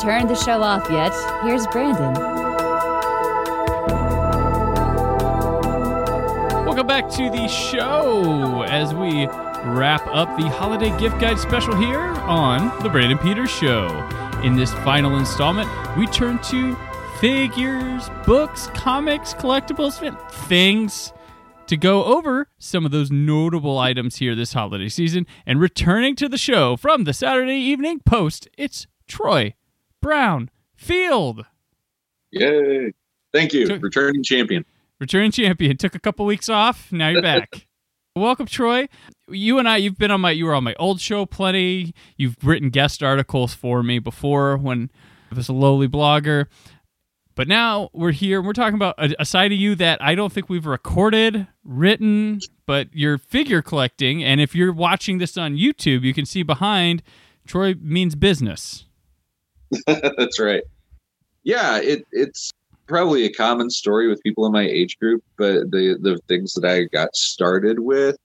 Turned the show off yet, here's Brandon. Welcome back to the show as we wrap up the holiday gift guide special here on The Brandon Peters Show. In this final installment, we turn to figures, books, comics, collectibles, things to go over some of those notable items here this holiday season. And returning to the show from the Saturday Evening Post, it's Troy Brown Field. Yay. Thank you. Took- Returning champion. Returning champion. Took a couple weeks off. Now you're back. Welcome, Troy. You and I, you've been on my, you were on my old show plenty. You've written guest articles for me before when I was a lowly blogger. But now we're here. We're talking about a, a side of you that I don't think we've recorded, written, but you're figure collecting. And if you're watching this on YouTube, you can see behind Troy means business. That's right. Yeah, it, it's probably a common story with people in my age group, but the the things that I got started with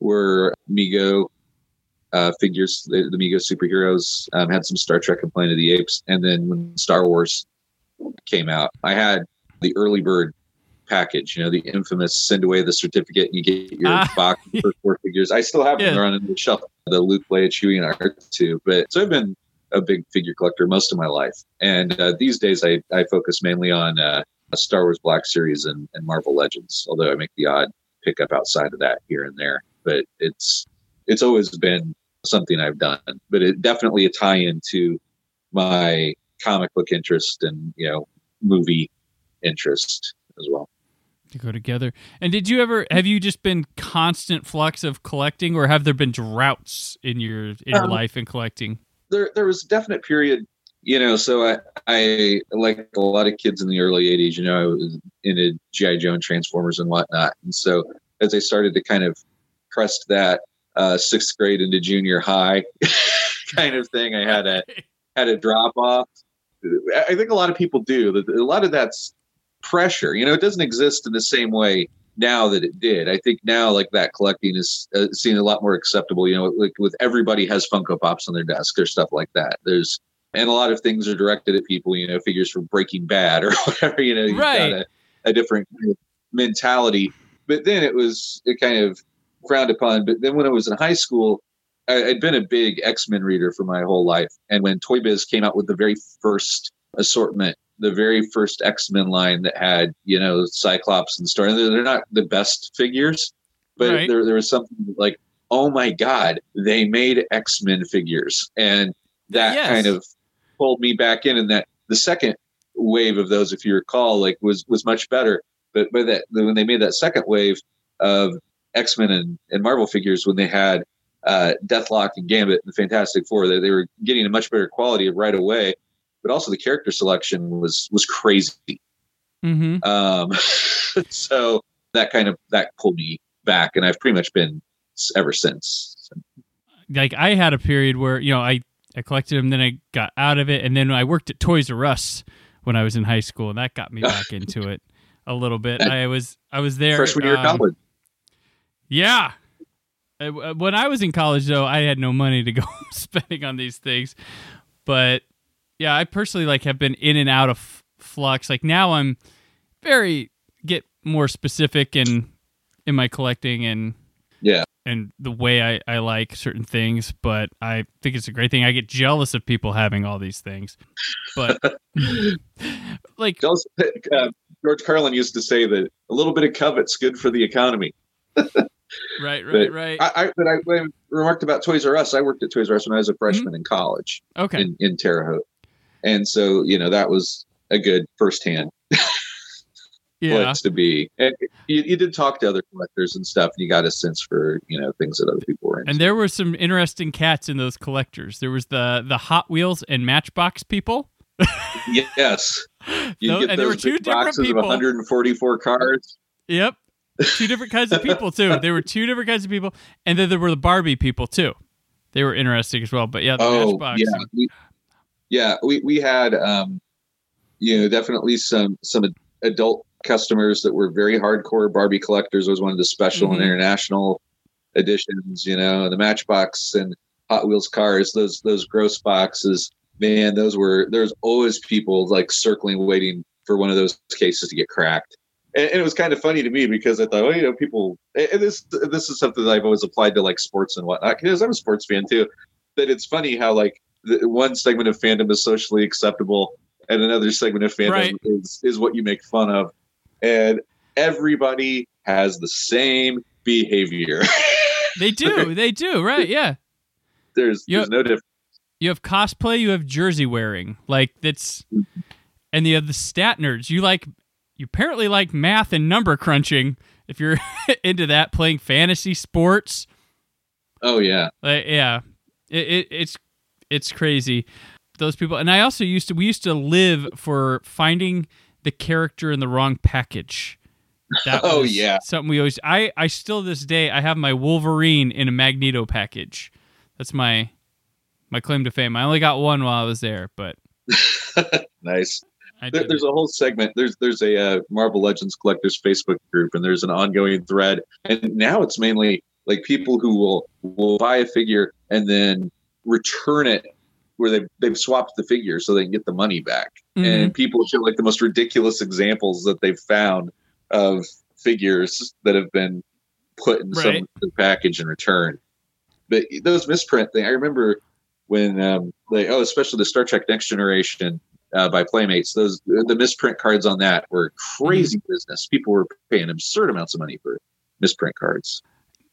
were Mego uh, figures, the, the Mego superheroes. Um, had some Star Trek and Planet of the Apes, and then when Star Wars came out, I had the early bird package. You know, the infamous send away the certificate and you get your Ah. box of first four figures. I still have them. Yeah. They're on the shelf. The Luke, Leia, Chewie, and R2. But so I've been a big figure collector most of my life. And uh, these days, I, I focus mainly on uh, Star Wars Black Series and, and Marvel Legends, although I make the odd pickup outside of that here and there. But it's it's always been something I've done. But it definitely a tie into my comic book interest and you know movie interest as well. to go together. And did you ever have you just been constant flux of collecting, or have there been droughts in your in your Um, life in collecting? There there was a definite period you know so i i like a lot of kids in the early 80s you know i was into gi joe and transformers and whatnot. And so as i started to kind of crest that uh sixth grade into junior high kind of thing i had a had a drop off. I think a lot of people do. A lot of that's pressure. You know it doesn't exist in the same way now that it did i think now like that collecting is uh, seen a lot more acceptable you know like with everybody has funko pops on their desk or stuff like that there's and a lot of things are directed at people you know figures from breaking bad or whatever you know you've Right. got a, a different kind of mentality but then it was it kind of frowned upon but then when i was in high school I, I'd been a big X-Men reader for my whole life. And when Toy Biz came out with the very first assortment, the very first X-Men line that had, you know, Cyclops and Storm. They're they're not the best figures, but Right. there, there was something like, oh my God, they made X-Men figures. And that Yes. kind of pulled me back in. And that the second wave of those, if you recall, like was, was much better. But by that, when they made that second wave of X-Men and, and Marvel figures, when they had uh, Deathlok and Gambit and the Fantastic Four. They, they were getting a much better quality right away, but also the character selection was was crazy. Mm-hmm. Um, so that kind of that pulled me back, and I've pretty much been ever since. Like I had a period where you know I I collected them, then I got out of it, and then I worked at Toys R Us when I was in high school, and that got me back into it a little bit. I was I was there Freshman year of um, college. Yeah. Uh, When I was in college, though, I had no money to go spending on these things. But yeah, I personally like have been in and out of f- flux. Like now, I'm very get more specific in in my collecting and Yeah. and the way I I like certain things. But I think it's a great thing. I get jealous of people having all these things, but like Jealous- uh, George Carlin used to say that a little bit of covet's good for the economy. right, right, But right. I, I but I I remarked about Toys R Us. I worked at Toys R Us when I was a freshman in college okay, in, in Terre Haute, and so you know that was a good firsthand Yeah. place to be. And you, you did talk to other collectors and stuff, and you got a sense for you know things that other people were into. And there were some interesting cats in those collectors. There was the the Hot Wheels and Matchbox people. yes, you get and there were two different boxes people. of 144 cards. Yep. Two different kinds of people too. There were two different kinds of people, and then there were the Barbie people too. They were interesting as well. But yeah, the Oh, Matchbox. yeah, we, yeah. We we had um, you know definitely some some adult customers that were very hardcore Barbie collectors. It was one of the special Mhm. and international editions. You know, the Matchbox and Hot Wheels cars. Those those gross boxes. Man, those were there's always people like circling, waiting for one of those cases to get cracked. And, and it was kind of funny to me because I thought, well, you know, people. And this this is something that I've always applied to like sports and whatnot. Because I'm a sports fan too. That it's funny how like the, one segment of fandom is socially acceptable, and another segment of fandom Right. is is what you make fun of, and everybody has the same behavior. They do. They do. Right. Yeah. there's Yep. there's no difference. You have cosplay. You have jersey wearing. Like that's, mm-hmm. and you have the stat nerds. You like, you apparently like math and number crunching. If you're into that, playing fantasy sports. Oh yeah, Like, yeah, it, it, it's it's crazy. Those people, and I also used to. We used to live for finding the character in the wrong package. That Oh, was yeah. something we always. I I still this day I have my Wolverine in a Magneto package. That's my my claim to fame. I only got one while I was there, but nice. There, there's a whole segment. There's there's a uh, Marvel Legends collectors Facebook group, and there's an ongoing thread. And now it's mainly like people who will will buy a figure and then return it where they they've swapped the figure so they can get the money back. Mhm. And people show like the most ridiculous examples that they've found of figures that have been put in Right. some package and returned. But those misprint thing, I remember when um, like oh, especially the Star Trek Next Generation uh, by Playmates. Those the misprint cards on that were crazy Mm-hmm. business. People were paying absurd amounts of money for misprint cards.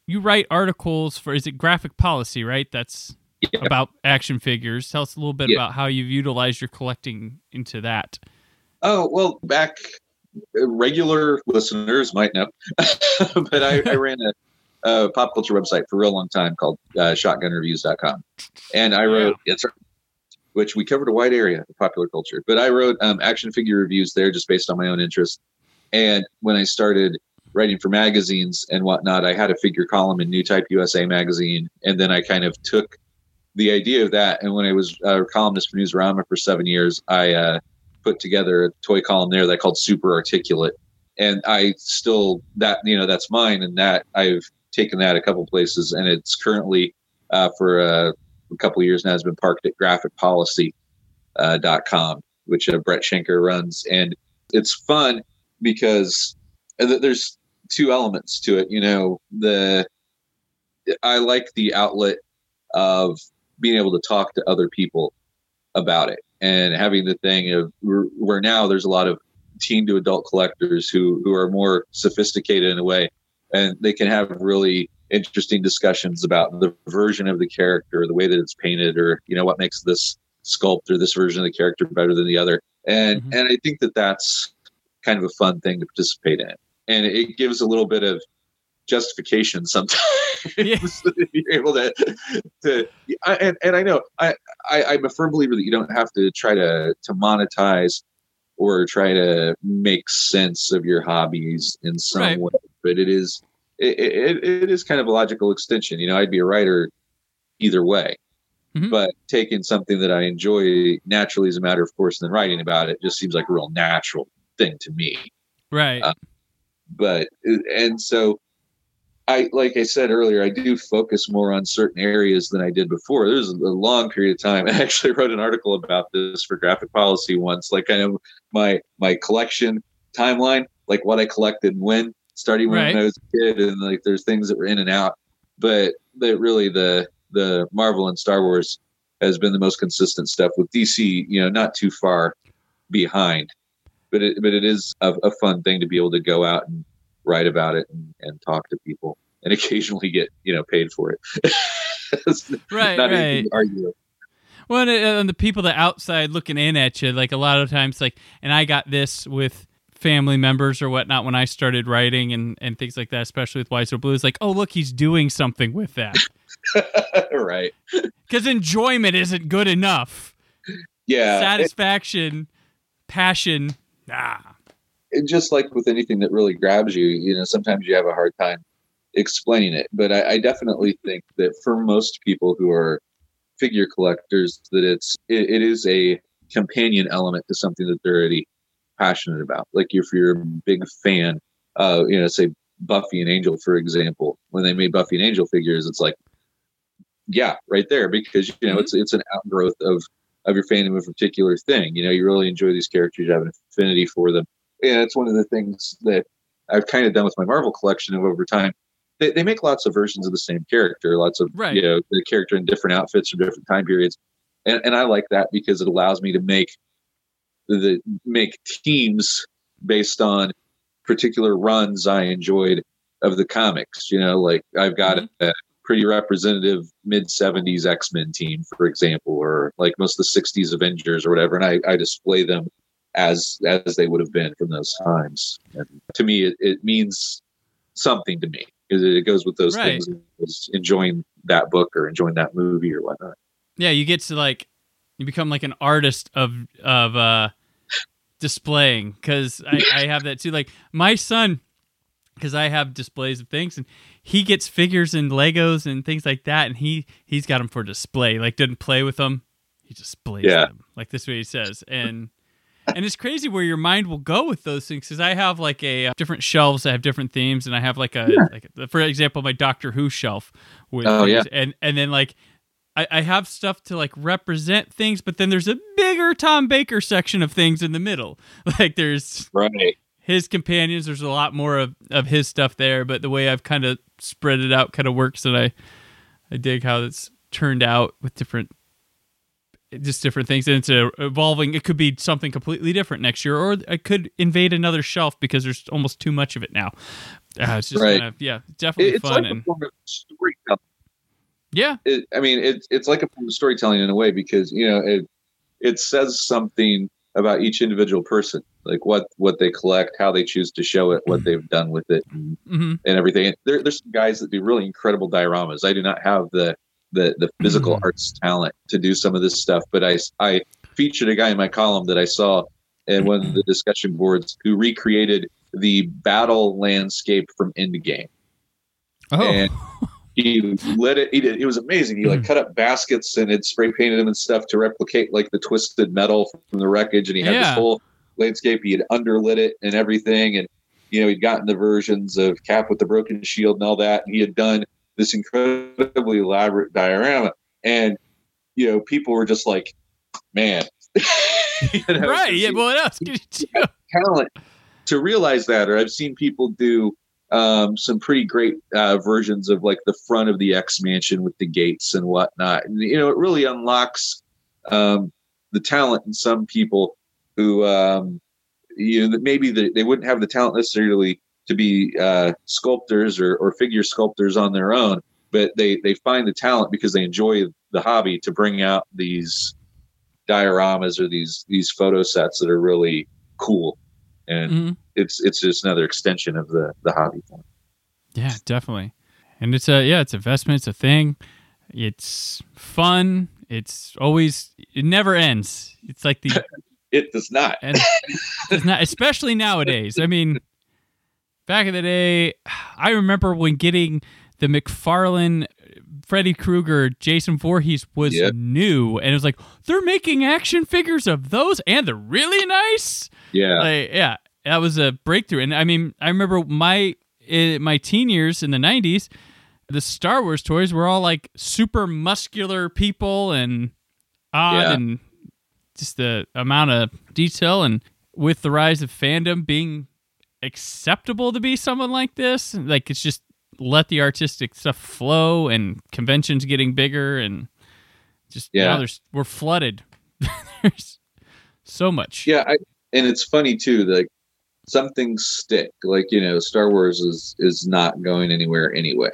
you write articles for is it graphic policy right that's Yeah. about action figures tell us a little bit Yeah. about how you've utilized your collecting into that Oh well, back uh, regular listeners might know, but I, I ran a, a pop culture website for a real long time called uh, ShotgunReviews.com, and I wrote it's which we covered a wide area of popular culture. But I wrote um, action figure reviews there just based on my own interest. And when I started writing for magazines and whatnot, I had a figure column in Newtype USA magazine, and then I kind of took the idea of that. And when I was a columnist for Newsarama for seven years, I uh, put together a toy column there that I called Super Articulate. And I still that you know that's mine, and that I've taken that a couple places, and it's currently uh, for uh, a couple years now has been parked at graphicpolicy.com, uh, which uh, Brett Schenker runs. And it's fun because th- there's two elements to it. You know, the I like the outlet of being able to talk to other people about it and having the thing of where now there's a lot of teen to adult collectors who who are more sophisticated in a way and they can have really interesting discussions about the version of the character, the way that it's painted, or you know what makes this sculpt or this version of the character better than the other. And Mhm. and I think that that's kind of a fun thing to participate in, and it gives a little bit of justification sometimes. Yeah. you're able to, to I, and and I know I, I I'm a firm believer that you don't have to try to to monetize or try to make sense of your hobbies in some Right. way, but it is it, it, it is kind of a logical extension. You know, I'd be a writer either way, Mhm. but taking something that I enjoy naturally as a matter of course, and then writing about it just seems like a real natural thing to me right Uh, but and so I like I said earlier, I do focus more on certain areas than I did before. There's a long period of time. I actually wrote an article about this for Graphic Policy once, like kind of my my collection timeline, like what I collected and when, starting when Right. I was a kid, and like there's things that were in and out. But that really the the Marvel and Star Wars has been the most consistent stuff with DC, you know, not too far behind. But it but it is a, a fun thing to be able to go out and write about it and, and talk to people and occasionally get you know paid for it. Right, not right. argue. Well, and, uh, and the people that outside looking in at you, like a lot of times, like, and I got this with family members or whatnot when I started writing and, and things like that, especially with Why So Blu. It's like, oh, look, he's doing something with that. right. Because enjoyment isn't good enough. Yeah. Satisfaction, passion, nah. It, just like with anything that really grabs you, you know, sometimes you have a hard time explaining it. But I, I definitely think that for most people who are figure collectors, that it's it, it is a companion element to something that they're already passionate about. Like if you're a big fan, uh, you know, say Buffy and Angel, for example, when they made Buffy and Angel figures, it's like, yeah, right there, because you know mm-hmm. it's it's an outgrowth of of your fandom of a particular thing. You know, you really enjoy these characters, you have an affinity for them, and it's one of the things that I've kind of done with my Marvel collection of over time. They, they make lots of versions of the same character, lots of right. you know the character in different outfits from different time periods, and and I like that because it allows me to make the make teams based on particular runs I enjoyed of the comics. You know, like I've got mm-hmm. a, a pretty representative mid 70s X Men team, for example, or like most of the 60s Avengers or whatever, and I, I display them as as they would have been from those times. And to me, it, it means something to me it goes with those right. things, enjoying that book or enjoying that movie or whatnot. Yeah, you get to like you become like an artist of of uh displaying because I, I have that too. Like my son, because I have displays of things, and he gets figures and Legos and things like that, and he he's got them for display. Like didn't play with them, he displays yeah. them. Like this way he says, and and it's crazy where your mind will go with those things. Because I have like a uh, different shelves that have different themes, and I have like a yeah. like for example my Doctor Who shelf with oh, things, yeah. and and then like I, I have stuff to like represent things, but then there's a bigger Tom Baker section of things in the middle. Like there's right his companions. There's a lot more of, of his stuff there, but the way I've kind of spread it out kind of works, and I I dig how it's turned out with different just different things and it's evolving it could be something completely different next year or it could invade another shelf because there's almost too much of it now uh, it's just right. kind of yeah definitely it's fun like and storytelling yeah. It, I mean, it's it's like a form of storytelling in a way because you know it it says something about each individual person, like what what they collect, how they choose to show it, what mm-hmm. they've done with it, and, mm-hmm. and everything. There, there's some guys that do really incredible dioramas. I do not have the the the physical mm-hmm. arts talent to do some of this stuff, but I I featured a guy in my column that I saw in one of the discussion boards who recreated the battle landscape from Endgame. Oh. And he lit it. He did. It was amazing. He like hmm. cut up baskets and had spray painted them and stuff to replicate like the twisted metal from the wreckage. And he had yeah. this whole landscape. He had underlit it and everything. And you know, he'd gotten the versions of Cap with the broken shield and all that. And he had done this incredibly elaborate diorama. And you know, people were just like, "Man, you know, right? Yeah. Well, what else could you do? Talent to realize that. Or I've seen people do um, some pretty great uh, versions of like the front of the X Mansion with the gates and whatnot. And you know, it really unlocks um, the talent in some people who um, you know maybe the, they wouldn't have the talent necessarily to be uh, sculptors or, or figure sculptors on their own, but they they find the talent because they enjoy the hobby to bring out these dioramas or these these photo sets that are really cool and mm-hmm. it's it's just another extension of the the hobby. Yeah, definitely. And it's a yeah, it's investment. It's a thing. It's fun. It's always it never ends. It's like the it does not. and does not, especially nowadays. I mean, back in the day, I remember when getting the McFarlane Freddy Krueger, Jason Voorhees was yep. new, and it was like they're making action figures of those, and they're really nice. Yeah, like, yeah, that was a breakthrough. And I mean, I remember my in my teen years in the '90s, the Star Wars toys were all like super muscular people and odd, yeah. and just the amount of detail. And with the rise of fandom being acceptable to be someone like this, like it's just let the artistic stuff flow and conventions getting bigger and just yeah now there's we're flooded. There's so much. Yeah I, and it's funny too like some things stick like you know star wars is is not going anywhere anyway.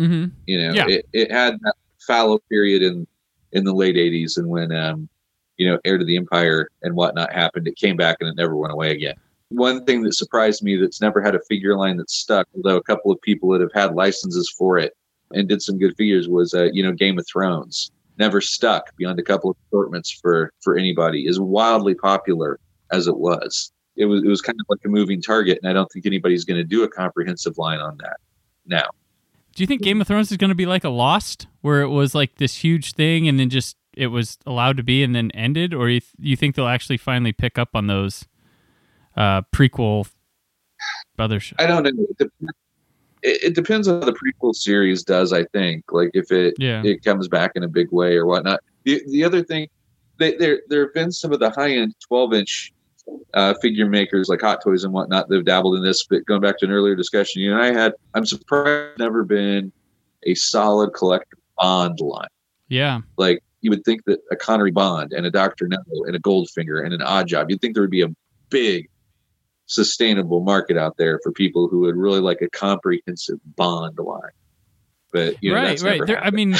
Mm-hmm. you know yeah. it, it had that fallow period in in the late 80s and when um you know heir to the empire and whatnot happened it came back and it never went away again one thing that surprised me that's never had a figure line that stuck, although a couple of people that have had licenses for it and did some good figures was, uh, you know, Game of Thrones. Never stuck beyond a couple of assortments for for anybody. Is wildly popular as it was. It was it was kind of like a moving target, and I don't think anybody's going to do a comprehensive line on that now. Do you think Game of Thrones is going to be like a Lost, where it was like this huge thing and then just it was allowed to be and then ended, or you, th- you think they'll actually finally pick up on those uh, prequel other shows? I don't know. It, dep- it, depends on how the prequel series does. I think, like if it Yeah. it comes back in a big way or whatnot. The the other thing, they, there there have been some of the high end twelve inch uh, figure makers like Hot Toys and whatnot that have dabbled in this. But going back to an earlier discussion you and I had, I'm surprised never been a solid collector bond line. Yeah. Like you would think that a Connery Bond and a Doctor No and a Goldfinger and an Odd Job, you'd think there would be a big sustainable market out there for people who would really like a comprehensive bond line. But you know, right, right. There, I mean,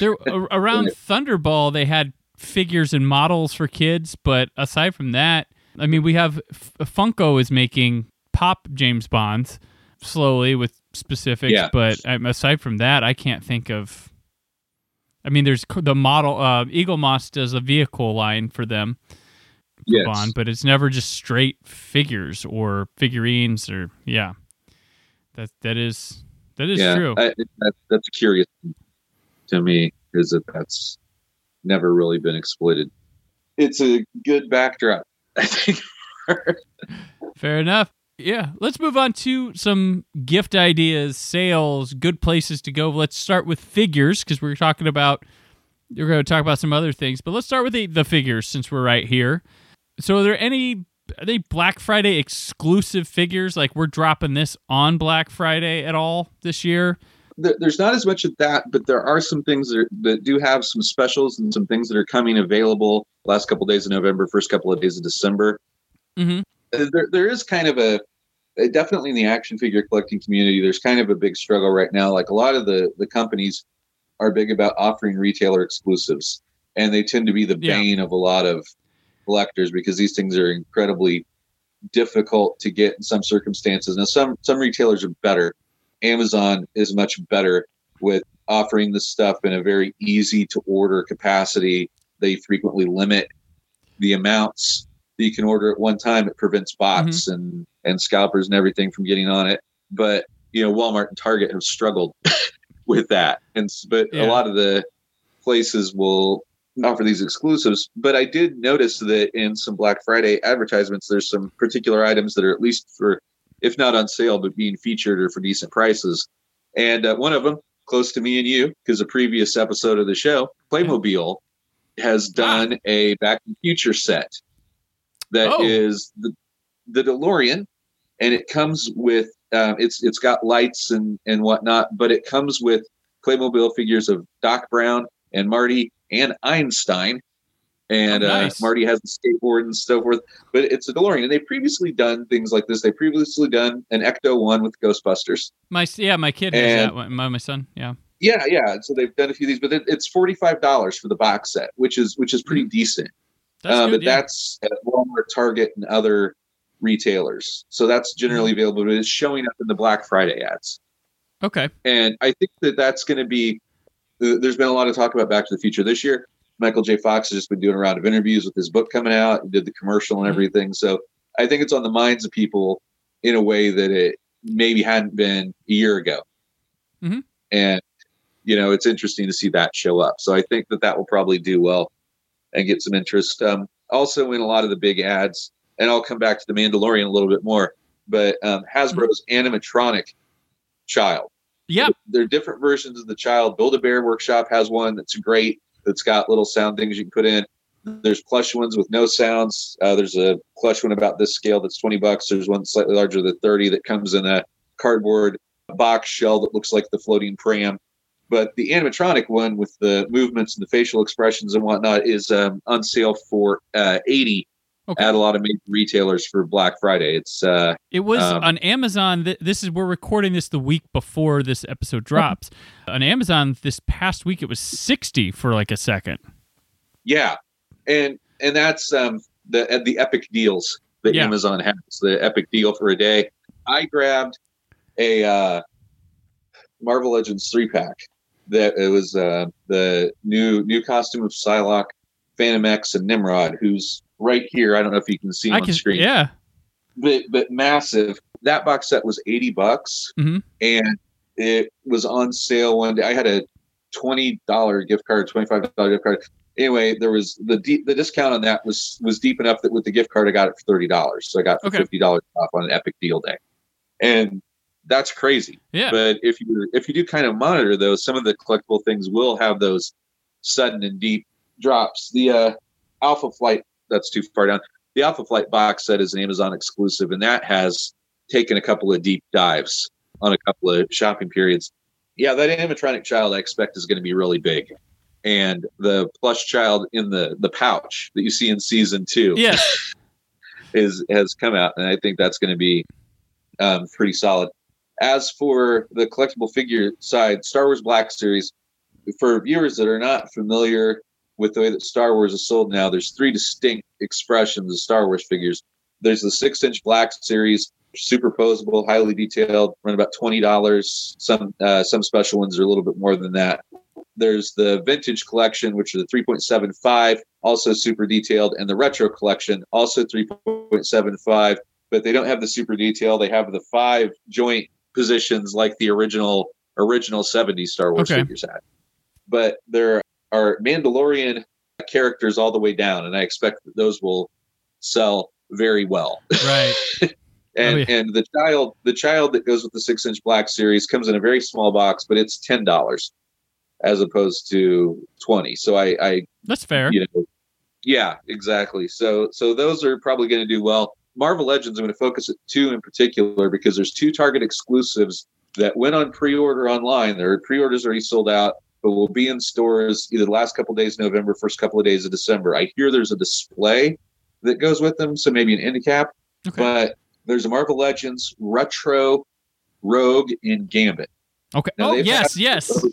there around Thunderball they had figures and models for kids, but aside from that, I mean, we have F- Funko is making pop James Bonds slowly with specifics, Yeah. but um, aside from that, I can't think of. I mean, there's the model. Uh, Eaglemoss does a vehicle line for them, Yes. But it's never just straight figures or figurines or yeah. That that is that is yeah, true. I, that, that's curious to me is that that's never really been exploited. It's a good backdrop, I think. Fair enough. Yeah, let's move on to some gift ideas, sales, good places to go. Let's start with figures because we're talking about we're going to talk about some other things, but let's start with the, the figures since we're right here. So, are there any are they Black Friday exclusive figures? Like we're dropping this on Black Friday at all this year? there's not as much of that, but there are some things that, are, that do have some specials and some things that are coming available last couple days of November, first couple of days of December. Mm-hmm. Uh, There, there is kind of a uh, definitely in the action figure collecting community. There's kind of a big struggle right now. Like a lot of the the companies are big about offering retailer exclusives, and they tend to be the Yeah. bane of a lot of collectors because these things are incredibly difficult to get in some circumstances. Now, some some retailers are better. Amazon is much better with offering the stuff in a very easy to order capacity. They frequently limit the amounts that you can order at one time. It prevents bots mm-hmm. and and scalpers and everything from getting on it. But you know, Walmart and Target have struggled with that, and but Yeah. a lot of the places will offer these exclusives. But I did notice that in some Black Friday advertisements, there's some particular items that are at least for, if not on sale, but being featured or for decent prices. And uh, one of them, close to me and you, because a previous episode of the show, Playmobil has done a Back to the Future set that is Oh. the the DeLorean, and it comes with um, it's it's got lights and and whatnot, but it comes with Playmobil figures of Doc Brown and Marty and Einstein. And Oh, nice. uh, Marty has the skateboard and so forth, but it's a DeLorean. And they've previously done things like this. They've previously done an Ecto one with Ghostbusters. My yeah, my kid has And- that one. My, my son, yeah. Yeah, yeah. So they've done a few of these, but it, it's forty five dollars for the box set, which is which is pretty decent. Mm-hmm. That's uh, but yeah. that's at Walmart, Target, and other retailers. So that's generally Mm-hmm. available, but it's showing up in the Black Friday ads. okay. And I think that that's going to be. Th- There's been a lot of talk about Back to the Future this year. Michael J. Fox has just been doing a round of interviews with his book coming out. He did the commercial and Mhm. everything. So I think it's on the minds of people in a way that it maybe hadn't been a year ago. Mhm. And you know, it's interesting to see that show up. So I think that that will probably do well and get some interest. Um, also, in a lot of the big ads, and I'll come back to the Mandalorian a little bit more, but um, Hasbro's animatronic child. Yeah. There are different versions of the child. Build a Bear Workshop has one that's great, that's got little sound things you can put in. There's plush ones with no sounds. Uh, there's a plush one about this scale that's 20 bucks. There's one slightly larger than 30 that comes in a cardboard box shell that looks like the floating pram. But the animatronic one with the movements and the facial expressions and whatnot is um, on sale for uh, 80 Okay. at a lot of major retailers for Black Friday. It's uh, It was Um, on Amazon. Th- this is we're recording this the week before this episode drops. on Amazon this past week, it was sixty for like a second. yeah, and and that's um, the uh, the epic deals that Yeah. Amazon has, the epic deal for a day. I grabbed a uh, Marvel Legends three pack. That it was uh, the new new costume of Psylocke, Fantomex, and Nimrod, who's right here. I don't know if you can see I on can. screen Yeah. but but massive. That box set was eighty bucks, Mhm. and it was on sale one day. I had a twenty dollar gift card, twenty five dollar gift card. Anyway, there was the deep, the discount on that was was deep enough that with the gift card I got it for thirty dollars. So I got Okay. fifty dollars off on an epic deal day, and that's crazy. Yeah. But if you if you do kind of monitor those, some of the collectible things will have those sudden and deep drops. The uh, Alpha Flight that's too far down. The Alpha Flight box set is an Amazon exclusive, and that has taken a couple of deep dives on a couple of shopping periods. Yeah, that animatronic child I expect is going to be really big, and the plush child in the the pouch that you see in season two Yes. is has come out, and I think that's going to be um, pretty solid. As for the collectible figure side, Star Wars Black Series, for viewers that are not familiar with the way that Star Wars is sold now, there's three distinct expressions of Star Wars figures. There's the six inch Black Series, superposable, highly detailed, run about twenty dollars. Some uh, some special ones are a little bit more than that. There's the vintage collection, which are the 3.75, also super detailed, and the retro collection, also 3.75, but they don't have the super detail. They have the five joint positions like the original original 70s Star Wars Okay. figures had. But there are Mandalorian characters all the way down, and I expect that those will sell very well. right. And Oh, yeah. and the child the child that goes with the six inch black series comes in a very small box, but it's ten dollars as opposed to twenty. So I, I That's fair. you know yeah exactly so so those are probably going to do well marvel legends i'm going to focus at two in particular because there's two target exclusives that went on pre-order online their pre-orders already sold out but will be in stores either the last couple days of november first couple of days of december i hear there's a display that goes with them so maybe an end cap Okay. but there's a marvel legends retro rogue and gambit Okay. Now, oh yes, yes.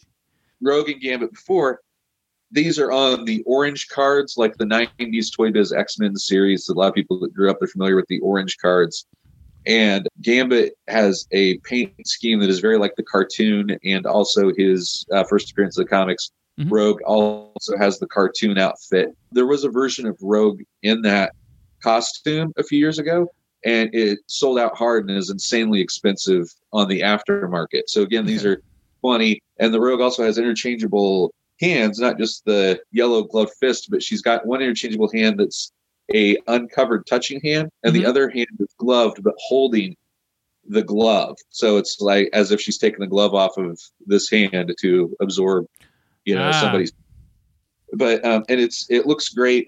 Rogue and Gambit before. These are on the orange cards, like the 90s Toy Biz X Men series. A lot of people that grew up are familiar with the orange cards. And Gambit has a paint scheme that is very like the cartoon and also his uh, first appearance in the comics. Mhm. Rogue also has the cartoon outfit. There was a version of Rogue in that costume a few years ago, and it sold out hard and is insanely expensive on the aftermarket. So, again, these are 20 and the rogue also has interchangeable hands not just the yellow gloved fist but she's got one interchangeable hand that's a uncovered touching hand and Mhm. the other hand is gloved but holding the glove so it's like as if she's taking the glove off of this hand to absorb you know Ah. somebody's but um and it's it looks great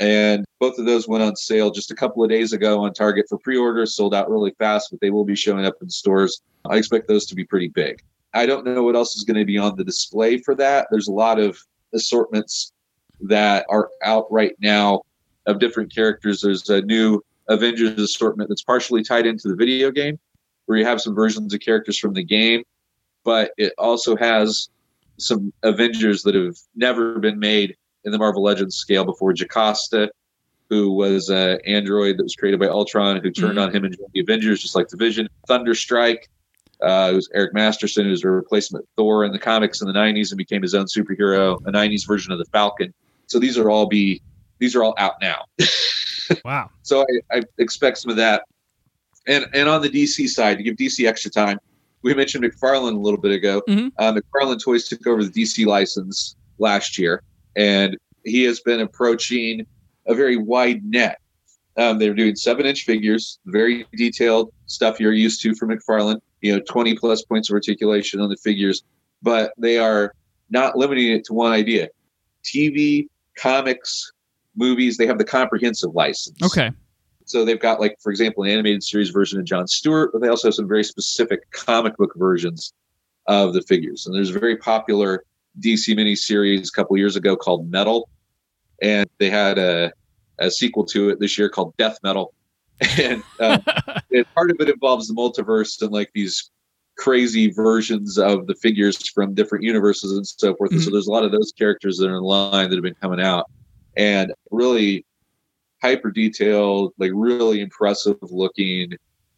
and both of those went on sale just a couple of days ago on target for pre-orders. sold out really fast but they will be showing up in stores i expect those to be pretty big I don't know what else is going to be on the display for that. There's a lot of assortments that are out right now of different characters. There's a new Avengers assortment that's partially tied into the video game, where you have some versions of characters from the game, but it also has some Avengers that have never been made in the Marvel Legends scale before. Jocasta, who was an android that was created by Ultron, who turned Mhm. on him and joined the Avengers, just like the Vision. Thunderstrike, uh, was Eric Masterson, who's a replacement Thor in the comics in the '90s and became his own superhero, a '90s version of the Falcon. So these are all be these are all out now. Wow. So I, I expect some of that. And and on the DC side, to give DC extra time, we mentioned McFarlane a little bit ago. Mhm. Uh, McFarlane Toys took over the DC license last year, and he has been approaching a very wide net. Um, they're doing seven inch figures, very detailed stuff you're used to from McFarlane. You know, 20 plus points of articulation on the figures, but they are not limiting it to one idea. TV, comics, movies, they have the comprehensive license. Okay. So they've got, like, for example, an animated series version of John Stewart, but they also have some very specific comic book versions of the figures. And there's a very popular DC miniseries a couple years ago called Metal, and they had a, a sequel to it this year called Death Metal. And um, and part of it involves the multiverse and like these crazy versions of the figures from different universes and so forth. And so there's a lot of those characters that are in line that have been coming out. And really hyper detailed, like really impressive looking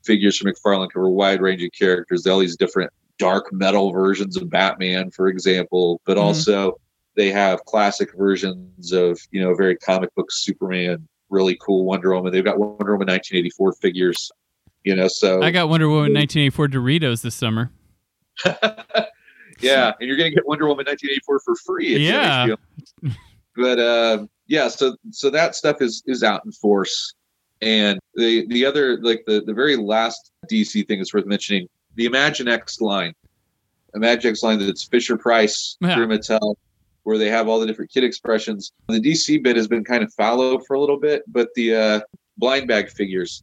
figures from McFarlane cover a wide range of characters. All these different dark metal versions of Batman, for example, but Mhm. also they have classic versions of you know very comic book Superman, really cool Wonder Woman. They've got Wonder Woman 1984 figures, you know. So I got Wonder Woman 1984 Doritos this summer. yeah, and you're gonna get Wonder Woman 1984 for free. if you have Yeah. But uh, yeah, so so that stuff is is out in force, and the the other like the the very last DC thing that's worth mentioning, the Imaginext line, Imaginext line that's Fisher Price Yeah. through Mattel, where they have all the different kid expressions. The DC bit has been kind of fallow for a little bit, but the uh, blind bag figures.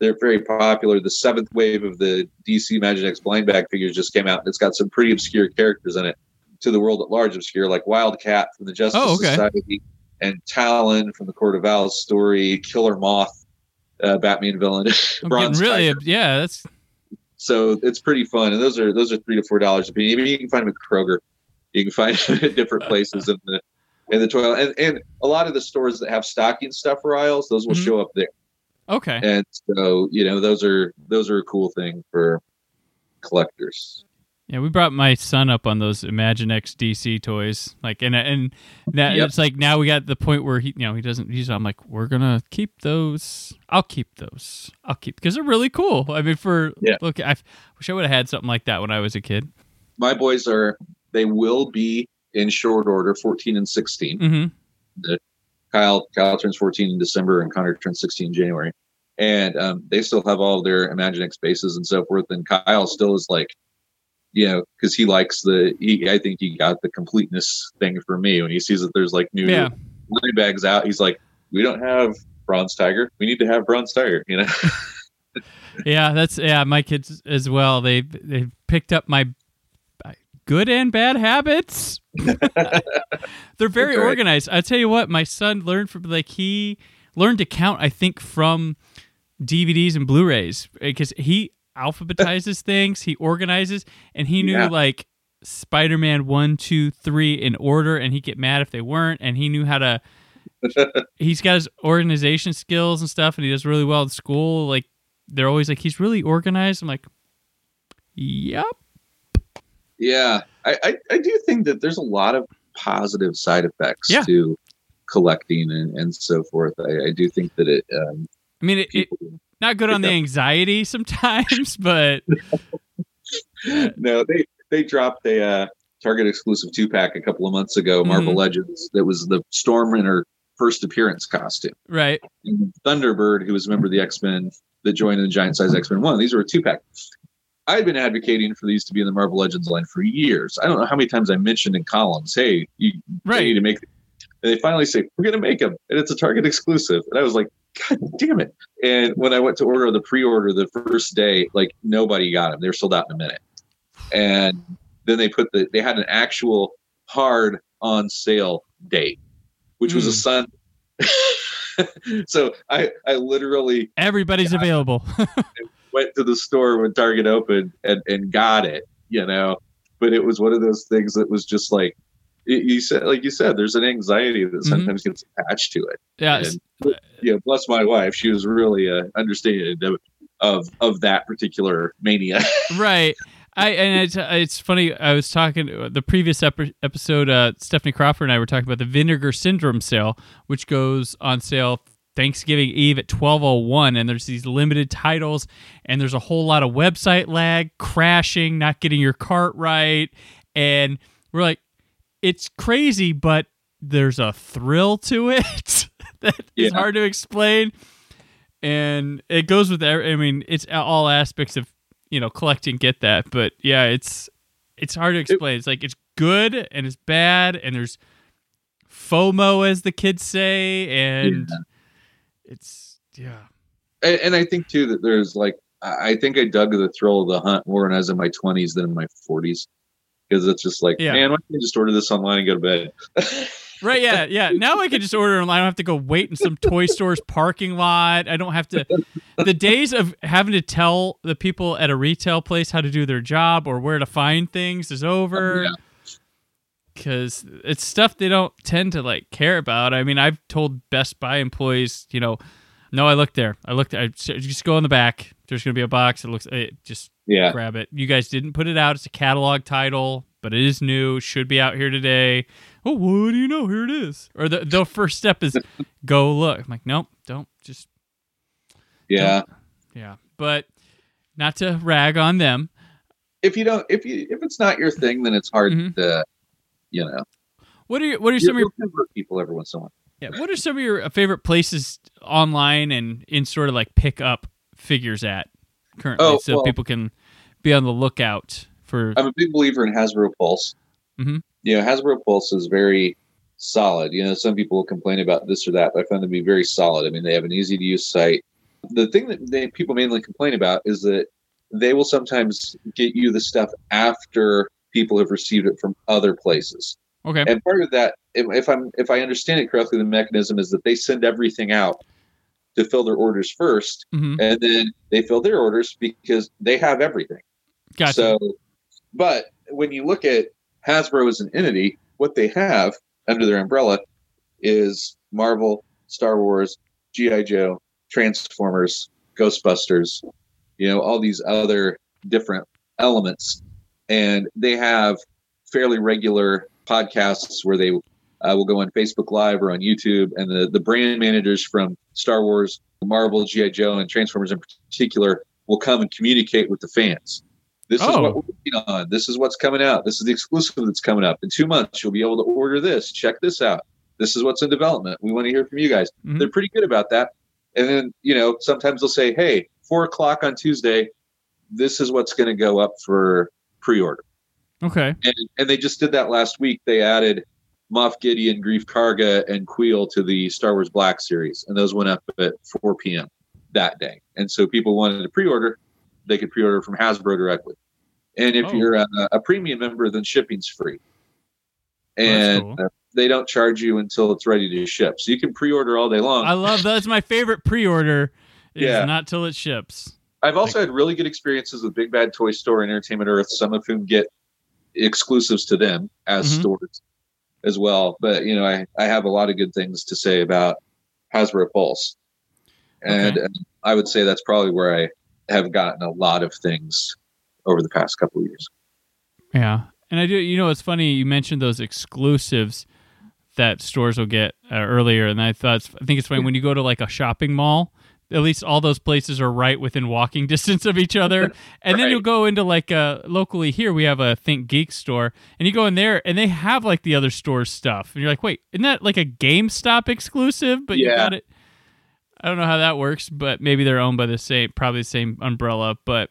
They're very popular. The seventh wave of the DC Imaginext blind bag figures just came out, and it's got some pretty obscure characters in it to the world at large obscure, like Wildcat from the Justice Oh, okay. Society, and Talon from the Court of Owls story, Killer Moth, uh, Batman villain, Bronze really, yeah, that's So it's pretty fun, and those are those are three to four dollars a piece. You can find them at Kroger. You can find them at different places in the in the toilet, and and a lot of the stores that have stocking stuffer aisles, those will Mhm. show up there. okay. And so you know those are those are a cool thing for collectors. Yeah, we brought my son up on those Imaginext DC toys, like, and and that Yep. it's like now we got the point where he, you know, he doesn't. He's, I'm like, we're gonna keep those. I'll keep those. I'll keep because they're really cool. I mean, for Yeah. look, I wish I would have had something like that when I was a kid. My boys are they will be in short order, fourteen and sixteen. Mm-hmm. Kyle Kyle turns 14 in December and Connor turns 16 in January. And um, they still have all their Imaginext bases and so forth. And Kyle still is like, you know, because he likes the, he, I think he got the completeness thing for me when he sees that there's like new Yeah. line bags out. He's like, we don't have Bronze Tiger. We need to have Bronze Tiger, you know? Yeah, that's yeah. My kids as well. They they picked up my good and bad habits. They're very right. organized. I tell you what, my son learned from like he learned to count. I think from DVDs and Blu-rays because he alphabetizes things, he organizes, and he knew Yeah. like Spider-Man one, two, three in order, and he'd get mad if they weren't, and he knew how to. he's got his organization skills and stuff, and he does really well in school. Like they're always like he's really organized. I'm like, yep. yeah. I, I, I do think that there's a lot of positive side effects Yeah. to collecting and, and so forth. I, I do think that it, um, I mean, it, it people, not good on the anxiety sometimes, but no, they they dropped a uh, Target exclusive two pack a couple of months ago, Marvel Mhm. Legends. That was the Storm in her first appearance costume. right. And Thunderbird, who was a member of the X Men that joined in the Giant Size X Men One. These were a two pack. I've been advocating for these to be in the Marvel Legends line for years. I don't know how many times I mentioned in columns, "Hey, you they need to make." And they finally say, "We're going to make them," and it's a Target exclusive. And I was like, "God damn it!" And when I went to order the pre-order the first day, like nobody got them. They were sold out in a minute. And then they put the they had an actual hard on sale date, which was a hmm. Sun. so I I literally Everybody's available. went to the store when Target opened and, and got it, you know. But it was one of those things that was just like it, you said, like you said, there's an anxiety that Mhm. sometimes gets attached to it. yeah. And, yeah, bless my wife, she was really uh, understanding of, of that particular mania. right. I and it's it's funny. I was talking the previous ep- episode. Uh, Stephanie Crawford and I were talking about the Vinegar Syndrome sale, which goes on sale Thanksgiving Eve at twelve oh one, and there's these limited titles, and there's a whole lot of website lag, crashing, not getting your cart right, and we're like, it's crazy, but there's a thrill to it that is Yeah. hard to explain. And it goes with i mean it's all aspects of you know collecting get that but yeah it's it's hard to explain. It's like it's good and it's bad and there's fomo as the kids say and it's yeah. And, and I think too that there's like I I think I dug the thrill of the hunt more when I was in my 20s than in my 40s because it's just like, Yeah. man, why can't I just order this online and go to bed? right yeah yeah now i can just order online i don't have to go wait in some toy store's parking lot i don't have to the days of having to tell the people at a retail place how to do their job or where to find things is over oh, Yeah. because it's stuff they don't tend to like care about. I mean, I've told Best Buy employees, you know, no, I looked there. I looked. I just go in the back. There's going to be a box. It looks. It, just Yeah. grab it. You guys didn't put it out. It's a catalog title, but it is new. Should be out here today. Oh, what do you know? Here it is. Or the the first step is go look. I'm like, nope, don't. Just Yeah. yeah. But not to rag on them. If you don't, if you, if it's not your thing, then it's hard Mhm. to, you know, What are your, what are some of your people every once in a while. Yeah. What are some of your favorite places online and in sort of like pick up figures at currently, Oh, so well- people can be on the lookout for? I'm a big believer in Hasbro Pulse. Mhm. You know, Hasbro Pulse is very solid. You know, some people will complain about this or that, but I found them to be very solid. I mean, they have an easy to use site. The thing that they, people mainly complain about is that they will sometimes get you the stuff after people have received it from other places. okay. And part of that, if, if I'm if I understand it correctly, the mechanism is that they send everything out to fill their orders first, hmm and then they fill their orders because they have everything. Gotcha. So, but when you look at Hasbro as an entity, what they have under their umbrella is Marvel, Star Wars, G.I. Joe, Transformers, Ghostbusters, you know, all these other different elements. And they have fairly regular podcasts where they uh, will go on Facebook Live or on YouTube, and the, the brand managers from Star Wars, Marvel, G.I. Joe, and Transformers in particular will come and communicate with the fans. This is Oh. what we're working on. This is what's coming out. This is the exclusive that's coming up. In two months, you'll be able to order this. Check this out. This is what's in development. We want to hear from you guys. Mhm. They're pretty good about that. And then, you know, sometimes they'll say, hey, four o'clock on Tuesday, this is what's going to go up for pre order. okay. And, and they just did that last week. They added Moff Gideon, Greef Karga, and Kuiil to the Star Wars Black series. And those went up at 4 p.m. that day. And so people wanted to pre order, they could pre order from Hasbro directly. And if Oh. you're a, a premium member, then shipping's free. And cool. they don't charge you until it's ready to ship. So you can pre order all day long. I love that's my favorite pre-order. Is Yeah. not till it ships. I've also had really good experiences with Big Bad Toy Store and Entertainment Earth, some of whom get exclusives to them as Mhm. stores as well. But you know, I, I have a lot of good things to say about Hasbro Pulse. And Okay. uh, I would say that's probably where I have gotten a lot of things over the past couple of years. Yeah, and I do. You know, it's funny you mentioned those exclusives that stores will get uh, earlier, and I thought I think it's funny when you go to like a shopping mall. At least all those places are right within walking distance of each other, and then you'll go into like a locally here we have a Think Geek store, and you go in there and they have like the other store's stuff, and you're like, wait, isn't that like a GameStop exclusive? But you got it. I don't know how that works, but maybe they're owned by the same, probably the same umbrella. But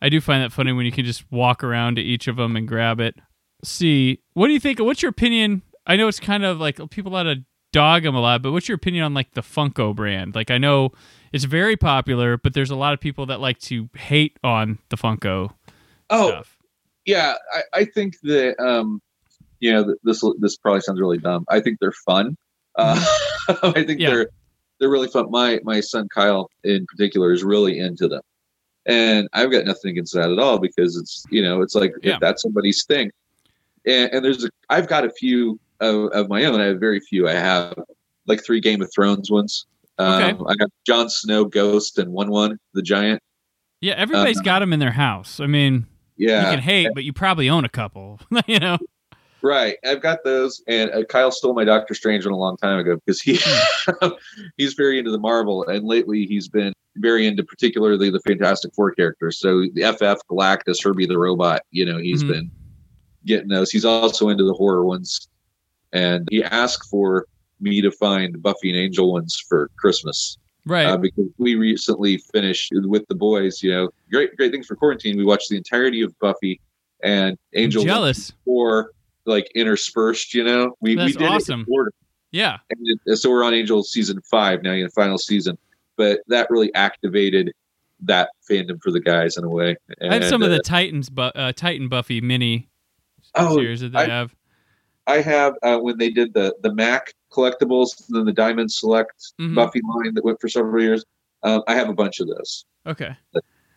I do find that funny when you can just walk around to each of them and grab it. See, what do you think? What's your opinion? I know it's kind of like people ought to dog them a lot, but what's your opinion on like the Funko brand? Like I know it's very popular, but there's a lot of people that like to hate on the Funko Oh, stuff. yeah, I, I think that um, you know this this probably sounds really dumb. I think they're fun. Uh, I think Yeah. they're they're really fun. My my son Kyle in particular is really into them, and I've got nothing against that at all because it's you know it's like Yeah. if that's somebody's thing. And, and there's a I've got a few of, of my own. I have very few. I have like three Game of Thrones ones. Um, Okay. I got Jon Snow, Ghost, and Wun Wun the Giant. Yeah, everybody's got them in their house. I mean, Yeah, you can hate, but you probably own a couple. you know? Right. I've got those, and uh, Kyle stole my Doctor Strange one a long time ago because he he's very into the Marvel, and lately he's been very into particularly the Fantastic Four characters. So the FF, Galactus, Herbie the Robot. You know, he's Mhm. been getting those. He's also into the horror ones, and he asked for me to find Buffy and Angel ones for Christmas Right. uh, because we recently finished with the boys. You know, great great things for quarantine. We watched the entirety of Buffy and Angel I'm jealous. or like interspersed. You know, we That's we did awesome. it in order. Yeah. And it- so we're on Angel season five now, in the final season. But that really activated that fandom for the guys in a way. I have some of the Titans, bu- uh, Titan Buffy mini uh, oh, series that they I- have. I have uh, when they did the the Mac collectibles, and then the Diamond Select Mhm. Buffy line that went for several years. Um, I have a bunch of those. Okay.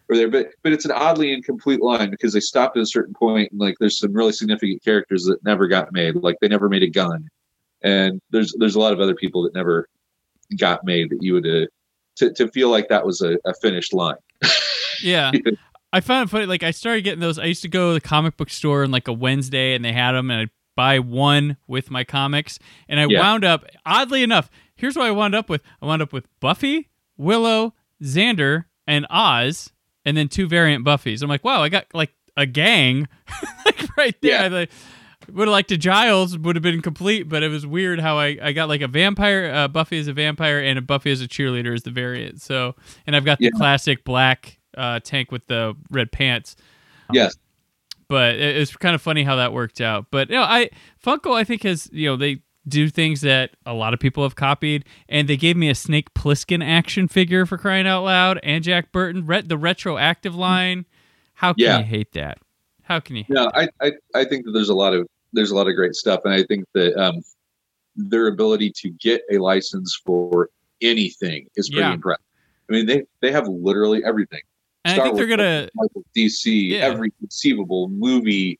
or there, but but it's an oddly incomplete line because they stopped at a certain point and like there's some really significant characters that never got made, like they never made a Gunn, and there's there's a lot of other people that never got made that you would uh, to to feel like that was a, a finished line. Yeah. I found it funny. Like I started getting those. I used to go to the comic book store on like a Wednesday, and they had them, and I'd buy one with my comics. And I Yeah. wound up, oddly enough, here's what I wound up with. I wound up with Buffy, Willow, Xander, and Oz, and then two variant Buffys. I'm like, wow, I got like a gang, like right there. Yeah. I like, would have liked a Giles would have been complete, but it was weird how I, I got like a vampire, uh, Buffy as a vampire, and a Buffy as a cheerleader as the variant. So, and I've got the Yeah. classic black uh, tank with the red pants yes, but it- it's kind of funny how that worked out. But you know, I Funko I think has you know they do things that a lot of people have copied, and they gave me a Snake Plissken action figure for crying out loud, and Jack Burton Re- the retroactive line. How can Yeah. you hate that? How can you? no, I, I I think that there's a lot of there's a lot of great stuff, and I think that um, their ability to get a license for anything is pretty Yeah. impressive. I mean, they they have literally everything. And I think they're gonna DC, Yeah. every conceivable movie,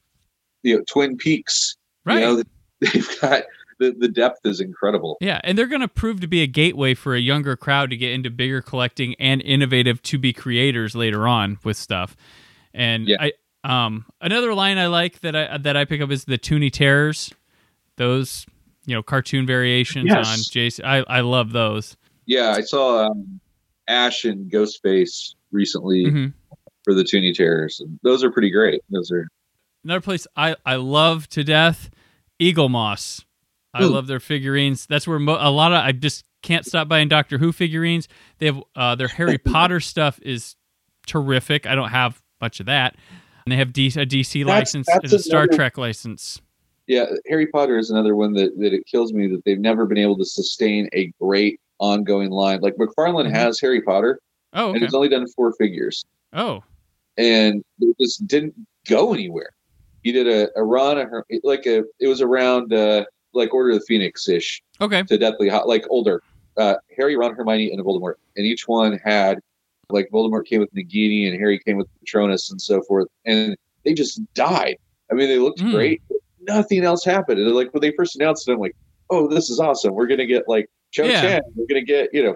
you know, Twin Peaks. right. You know, they've got the, the depth is incredible. Yeah, and they're going to prove to be a gateway for a younger crowd to get into bigger collecting and innovative to be creators later on with stuff. And Yeah. I um another line I like that I that I pick up is the Toony Terrors. Those, you know, cartoon variations Yes. on Jason. I I love those. Yeah, I saw um, Ash and Ghostface recently Mhm. for the Toony Terrors. Those are pretty great. Those are Another place I I love to death, Eaglemoss. I Ooh. love their figurines. That's where mo- a lot of I just can't stop buying Doctor Who figurines. They have uh, their Harry Potter stuff is terrific. I don't have much of that. And they have D- a DC That's- license that's and a Star another- Trek license. yeah. Harry Potter is another one that that it kills me that they've never been able to sustain a great ongoing line. Like McFarlane Mhm. has Harry Potter, Oh, and it's only done four figures, Oh, and it just didn't go anywhere. He did a, a run, a, like a it was around uh, like Order of the Phoenix ish. okay. to Deathly Hallows, like older. Uh, Harry, Ron, Hermione, and Voldemort, and each one had like Voldemort came with Nagini, and Harry came with Patronus, and so forth, and they just died. I mean, they looked Mm. great. Nothing else happened. And like when they first announced it, I'm like, oh, this is awesome. We're gonna get like Cho Yeah. Chang. We're gonna get you know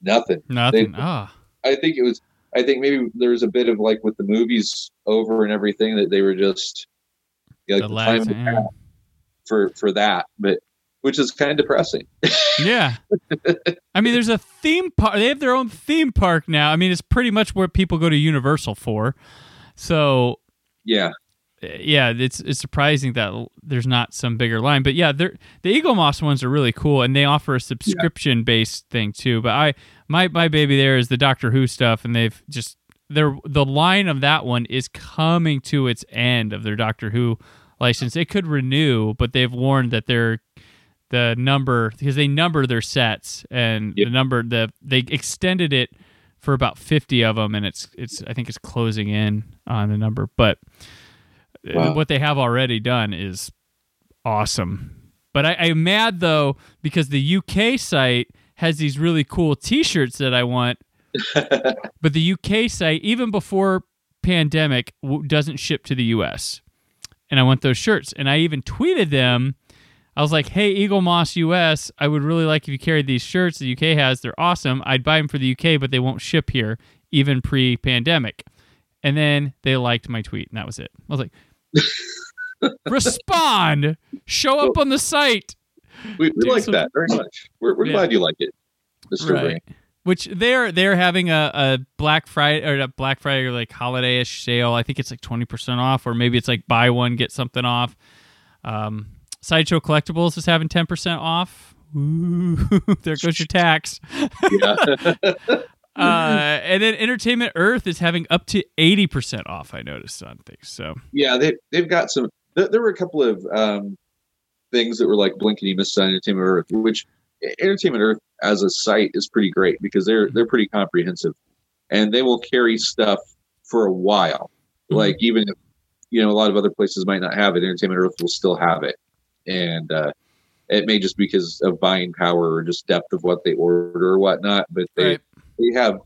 nothing. Nothing. They- Ah, I think it was. I think maybe there was a bit of like with the movies over and everything that they were just you know, the like the time yeah. for for that, but which is kind of depressing. Yeah. I mean, there's a theme park. They have their own theme park now. I mean, it's pretty much where people go to Universal for. So, Yeah, uh, yeah, it's it's surprising that there's not some bigger line. But yeah, the Eaglemoss ones are really cool, and they offer a subscription based thing too. But I my my baby there is the Doctor Who stuff, and they've just their the line of that one is coming to its end of their Doctor Who license. It could renew, but they've warned that they're the number because they number their sets and Yep. the number the they extended it for about 50 of them and it's it's I think it's closing in on the number but uh, Wow. what they have already done is awesome but I, I'm mad though because the UK site has these really cool t-shirts that I want but the UK site even before pandemic w- doesn't ship to the US and I want those shirts and I even tweeted them I was like, "Hey, Eaglemoss US, I would really like if you carried these shirts the UK has. They're awesome. I'd buy them for the UK, but they won't ship here even pre-pandemic." And then they liked my tweet, and that was it. I was like, "Respond, show up on the site." We, we like some- that very much. We're, we're Yeah. glad you like it. Brain. Right. Which they're they're having a, a Black Friday or a Black Friday or like holiday-ish sale. I think it's like twenty percent off, or maybe it's like buy one get something off. Um, Sideshow Collectibles is having ten percent off. Ooh, there goes your tax. Yeah. Uh, and then Entertainment Earth is having up to eighty percent off. I noticed on things. So yeah, they they've got some. There, there were a couple of um, things that were like blinkety miss on Entertainment Earth, which Entertainment Earth as a site is pretty great because they're they're pretty comprehensive, and they will carry stuff for a while. Mhm. Like even if you know a lot of other places might not have it, Entertainment Earth will still have it, and uh, it may just be because of buying power or just depth of what they order or whatnot. But they Right. they have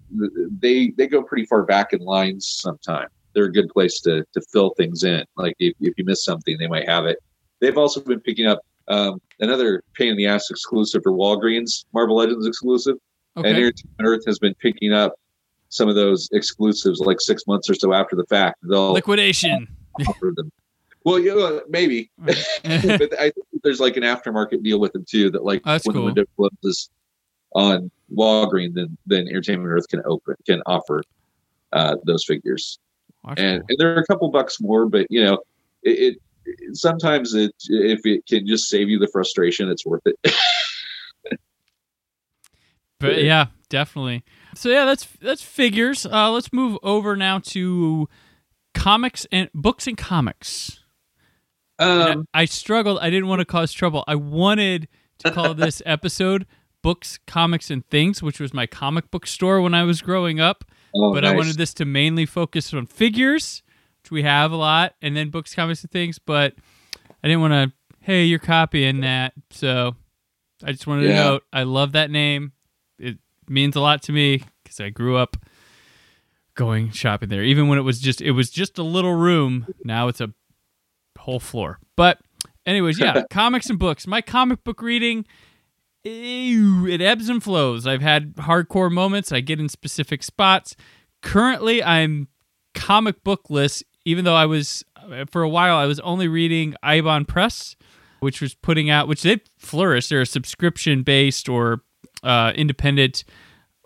they they go pretty far back in lines sometimes. They're a good place to to fill things in. Like if, if you miss something, they might have it. They've also been picking up um, another pain in the ass exclusive for Walgreens, Marvel Legends exclusive. Okay. And Entertainment Earth has been picking up some of those exclusives like six months or so after the fact. They'll Liquidation. offer them. Well, you know, maybe, but I think there's like an aftermarket deal with them too. That like That's when cool. the window closes on Walgreens, then then Entertainment Earth can open can offer uh, those figures, and, cool. and they're a couple bucks more, but you know, it, it sometimes it if it can just save you the frustration, it's worth it. But yeah, definitely. So yeah, that's that's figures. Uh, let's move over now to comics and books and comics. Um, I, I struggled. I didn't want to cause trouble. I wanted to call this episode "Books, Comics, and Things," which was my comic book store when I was growing up. oh, but I wanted this to mainly focus on figures, which we have a lot, and then books, comics, and things. But I didn't want to. Hey, you're copying that, so I just wanted to note I love that name. It means a lot to me because I grew up going shopping there. Even when it was just it was just a little room. Now it's a whole floor. But anyways, yeah, comics and books. My comic book reading. ew, It ebbs and flows. I've had hardcore moments. I get in specific spots. Currently, I'm comic bookless, even though I was, for a while, I was only reading Ibon Press, which was putting out, which they flourish. They're a subscription based or uh, independent,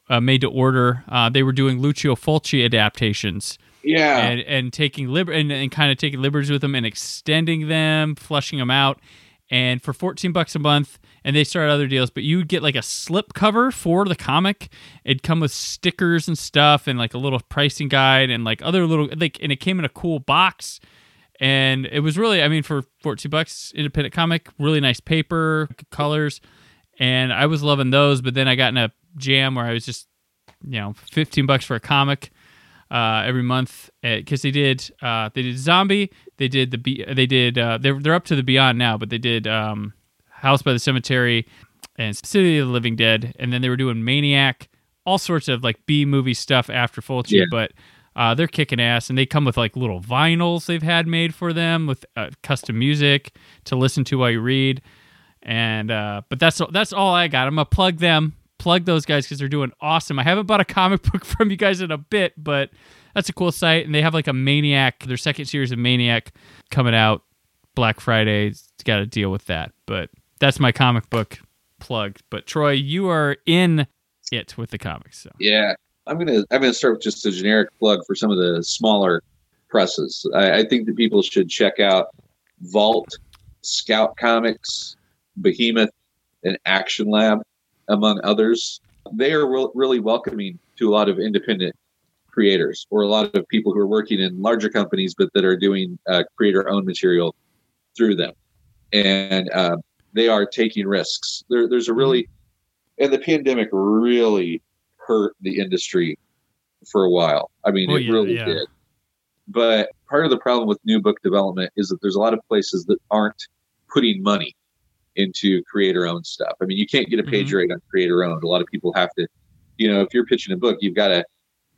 uh, made to order. Uh, they were doing Lucio Fulci adaptations yeah, and, and taking liber- and, and kind of taking liberties with them and extending them, flushing them out. And for 14 bucks a month, and they started other deals, but you would get like a slip cover for the comic. It'd come with stickers and stuff and like a little pricing guide and like other little like and it came in a cool box. And it was really, I mean, for 14 bucks, independent comic, really nice paper, colors. And I was loving those, but then I got in a jam where I was just, you know, 15 bucks for a comic uh, every month because they did uh, they did zombie they did the they did uh, they're they're up to the beyond now but they did um, House by the Cemetery and City of the Living Dead and then they were doing Maniac all sorts of like B movie stuff after Fulci Yeah. but uh, they're kicking ass and they come with like little vinyls they've had made for them with uh, custom music to listen to while you read and uh, but that's that's all I got I'm gonna plug them plug those guys because they're doing awesome. I haven't bought a comic book from you guys in a bit, but that's a cool site. And they have like a Maniac, their second series of Maniac coming out Black Friday. It's got to deal with that. But that's my comic book plug. But Troy, you are in it with the comics. So Yeah, I'm gonna I'm gonna start with just a generic plug for some of the smaller presses. I, I think that people should check out Vault, Scout Comics, Behemoth, and Action Lab, among others. They are re- really welcoming to a lot of independent creators or a lot of people who are working in larger companies but that are doing uh, creator-owned material through them, and uh, they are taking risks. There, there's a really and the pandemic really hurt the industry for a while. I mean, Oh, it yeah, really yeah. did. But part of the problem with new book development is that there's a lot of places that aren't putting money into creator owned stuff. I mean, you can't get a page Mm-hmm. rate on creator owned. A lot of people have to, you know, if you're pitching a book, you've got to,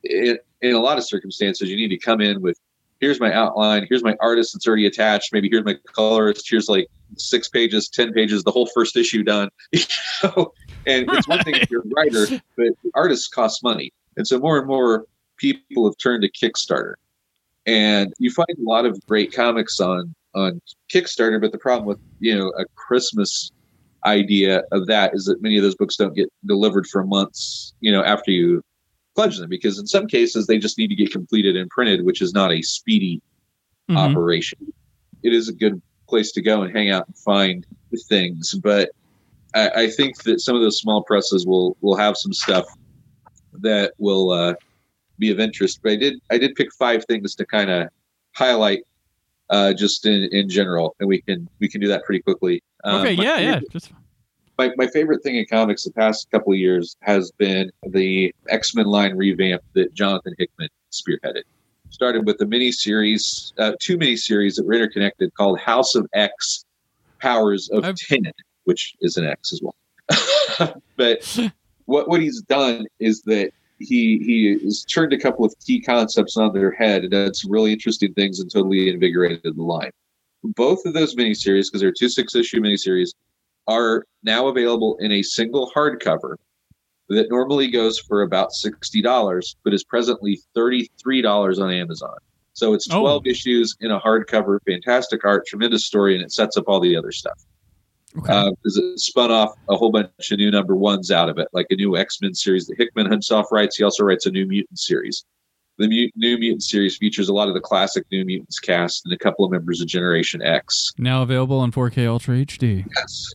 in a lot of circumstances, you need to come in with here's my outline, here's my artist that's already attached, maybe here's my colorist, here's like six pages, 10 pages, the whole first issue done. You know? and it's one thing if you're a writer, but artists cost money. And so more and more people have turned to Kickstarter. And you find a lot of great comics on on Kickstarter, but the problem with, you know, a Christmas idea of that is that many of those books don't get delivered for months, you know, after you pledge them because in some cases they just need to get completed and printed, which is not a speedy Mhm. operation. It is a good place to go and hang out and find things, but I, I think that some of those small presses will will have some stuff that will uh, be of interest. But I did I did pick five things to kind of highlight uh, just in, in general, and we can we can do that pretty quickly. Um, okay, yeah, yeah. Just, my, my favorite thing in comics the past couple of years has been the X-Men line revamp that Jonathan Hickman spearheaded. Started with a mini series, uh, two mini series that were interconnected called House of X, Powers of I've- Ten, which is an X as well. but what what he's done is that he he has turned a couple of key concepts on their head and done some really interesting things and totally invigorated the line. Both of those miniseries, because they're two six issue miniseries, are now available in a single hardcover that normally goes for about sixty dollars, but is presently thirty three dollars on Amazon. So it's Oh. twelve issues in a hardcover, fantastic art, tremendous story, and it sets up all the other stuff Okay. Uh, because it spun off a whole bunch of new number ones out of it, like a new X Men series that Hickman himself writes. He also writes a New Mutant series. The Mu- New Mutant series features a lot of the classic New Mutants cast and a couple of members of Generation X. now available in 4K Ultra HD. Yes.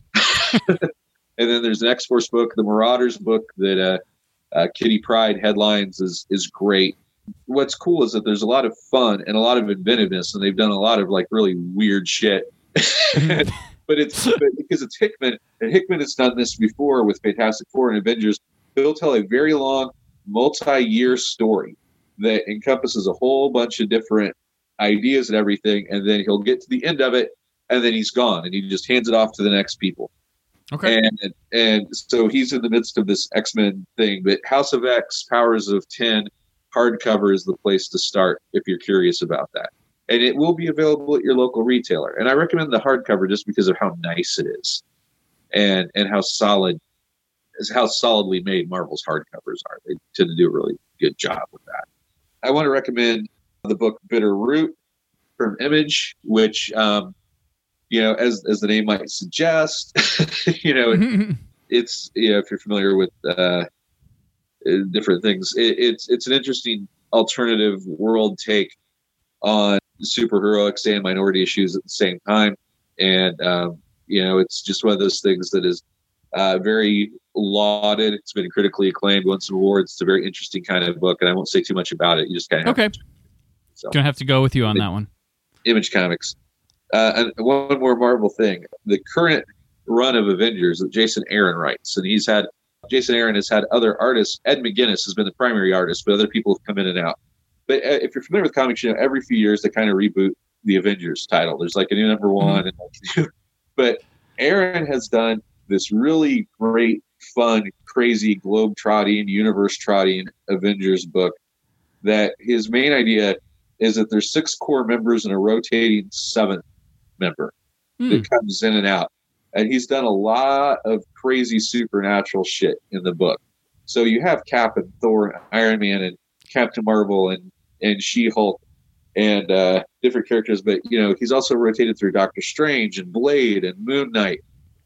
And then there's an X Force book, the Marauders book that uh, uh, Kitty Pryde headlines is is great. What's cool is that there's a lot of fun and a lot of inventiveness, and they've done a lot of like really weird shit. but it's but because it's Hickman, and Hickman has done this before with Fantastic Four and Avengers. He'll tell a very long, multi-year story that encompasses a whole bunch of different ideas and everything, and then he'll get to the end of it, and then he's gone, and he just hands it off to the next people. Okay. And and so he's in the midst of this X Men thing. But House of X, Powers of Ten, hardcover is the place to start if you're curious about that. And it will be available at your local retailer. And I recommend the hardcover just because of how nice it is, and and how solid, is how solidly made Marvel's hardcovers are. They tend to do a really good job with that. I want to recommend the book Bitter Root from Image, which um, you know, as as the name might suggest, you know, Mm-hmm. it's you know, if you're familiar with uh, different things, it, it's it's an interesting alternative world take on superheroics and minority issues at the same time, and um, you know, it's just one of those things that is uh, very lauded. It's been critically acclaimed, won some awards. It's a very interesting kind of book, and I won't say too much about it. You just kind of Okay. So Gonna have to go with you on that one. Image Comics. Uh, and one more Marvel thing: the current run of Avengers that Jason Aaron writes, and he's had Jason Aaron has had other artists. Ed McGuinness has been the primary artist, but other people have come in and out. But uh, if you're familiar with comics, you know every few years they kind of reboot the Avengers title. There's like a new number one, and like, but Aaron has done this really great, fun, crazy, globe trotting, universe trotting Avengers book. That his main idea is that there's six core members and a rotating seventh member Hmm. that comes in and out. And he's done a lot of crazy supernatural shit in the book. So you have Cap and Thor and Iron Man and Captain Marvel and and She Hulk and uh, different characters, but you know he's also rotated through Doctor Strange and Blade and Moon Knight,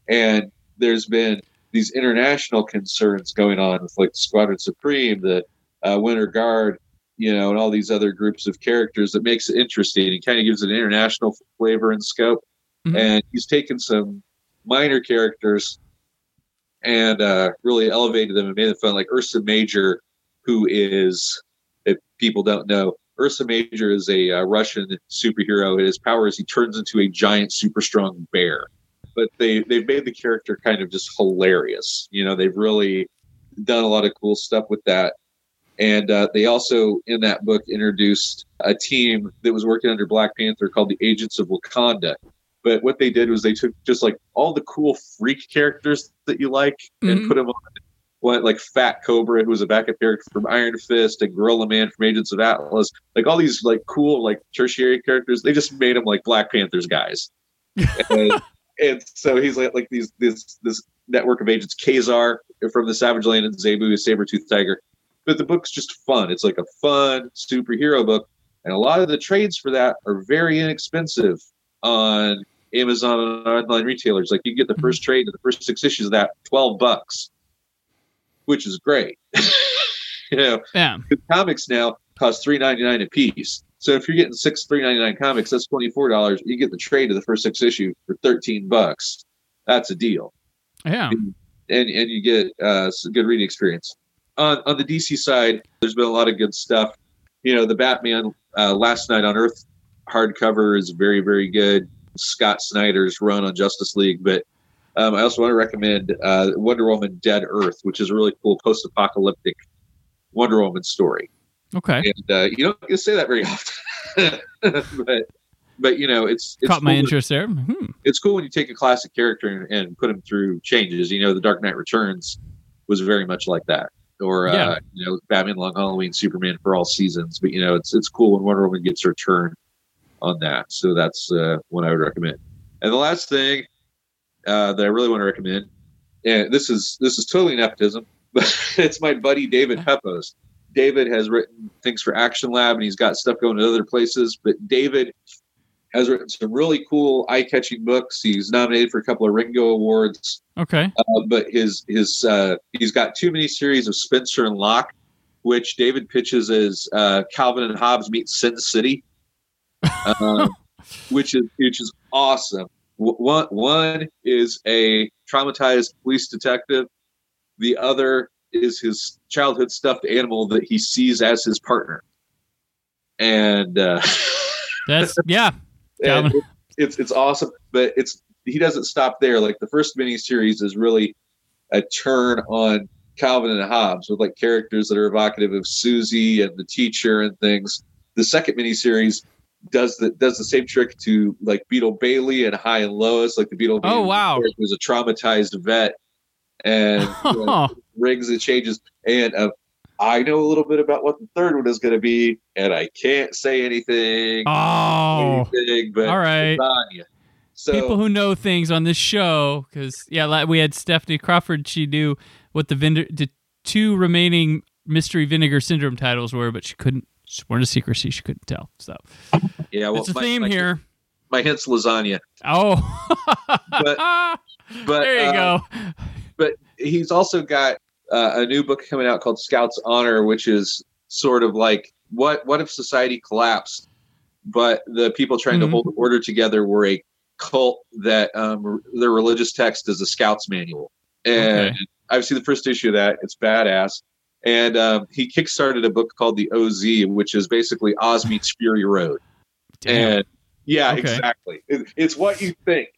and there's been these international concerns going on with like Squadron Supreme, the uh, Winter Guard, you know, and all these other groups of characters that makes it interesting and kind of gives it an international flavor and scope. Mhm. And he's taken some minor characters and uh, really elevated them and made them fun, like Ursa Major, who is, if people don't know, Ursa Major is a uh, Russian superhero. His power is he turns into a giant, super strong bear. But they they've made the character kind of just hilarious. You know, they've really done a lot of cool stuff with that. And uh, they also, in that book, introduced a team that was working under Black Panther called the Agents of Wakanda. But what they did was they took just like all the cool freak characters that you like and Mhm. put them on one like Fat Cobra, who was a backup character from Iron Fist, and Gorilla Man from Agents of Atlas. Like all these like cool like tertiary characters, they just made them like Black Panthers guys. and, and so he's like like these this this network of agents, Kazar from the Savage Land and Zabu, saber tooth tiger. But the book's just fun. It's like a fun superhero book, and a lot of the trades for that are very inexpensive on Amazon and online retailers. Like you can get the first trade the first six issues of that, twelve bucks, which is great. you know, Yeah. comics now cost three ninety nine a piece. So if you're getting six three ninety nine comics, that's twenty four dollars. You get the trade of the first six issue for thirteen bucks. That's a deal, Yeah. and and you get uh, some good reading experience. On on the DC side, there's been a lot of good stuff. You know, the Batman uh, Last Knight on Earth hardcover is very very good. Scott Snyder's run on Justice League, but um, I also want to recommend uh, Wonder Woman Dead Earth, which is a really cool post apocalyptic Wonder Woman story Okay. and uh, you don't get to say that very often. but but you know, it's, it's Caught my cool- interest there. Hmm. It's cool when you take a classic character and, and put him through changes. You know, The Dark Knight Returns was very much like that. Or Yeah. uh, you know Batman Long Halloween, Superman for all seasons. But you know it's it's cool when Wonder Woman gets her turn on that. So that's uh, one I would recommend. And the last thing uh, that I really want to recommend, and this is this is totally nepotism, but it's my buddy David Pepose. David has written things for Action Lab, and he's got stuff going to other places. But David has written some really cool, eye-catching books. He's nominated for a couple of Ringo Awards. Okay. Uh, but his his uh, he's got two mini series of Spencer and Locke, which David pitches as uh, Calvin and Hobbes meet Sin City, um, which is which is awesome. One one is a traumatized police detective. The other is his childhood stuffed animal that he sees as his partner, and uh, That's yeah. And Calvin. it's it's awesome but it's he doesn't stop there like the first mini series is really a turn on calvin and hobbes with like characters that are evocative of susie and the teacher and things the second mini series does the does the same trick to like beetle bailey and Hi and Lois like the beetle Oh, wow. was a traumatized vet and you know, rings and changes and uh, i know a little bit about what the third one is going to be and i can't say anything Oh. anything, but All right. it's on you. So People who know things on this show, because yeah, like we had Stephanie Crawford. She knew what the, the two remaining mystery vinegar syndrome titles were, but she couldn't. She wanted a secrecy. She couldn't tell. So yeah, well, it's a my- theme my, here. My hint's lasagna, Oh, But- but there you uh, go. But he's also got uh, a new book coming out called Scouts Honor, which is sort of like what what if society collapsed, but the people trying Mhm. to hold order together were a cult that um, their religious text is a Scouts manual, and Okay. I've seen the first issue of that. It's badass. And um, he kickstarted a book called the OZ, which is basically Oz meets Fury Road. Damn. And yeah, Okay. exactly. It, it's what you think.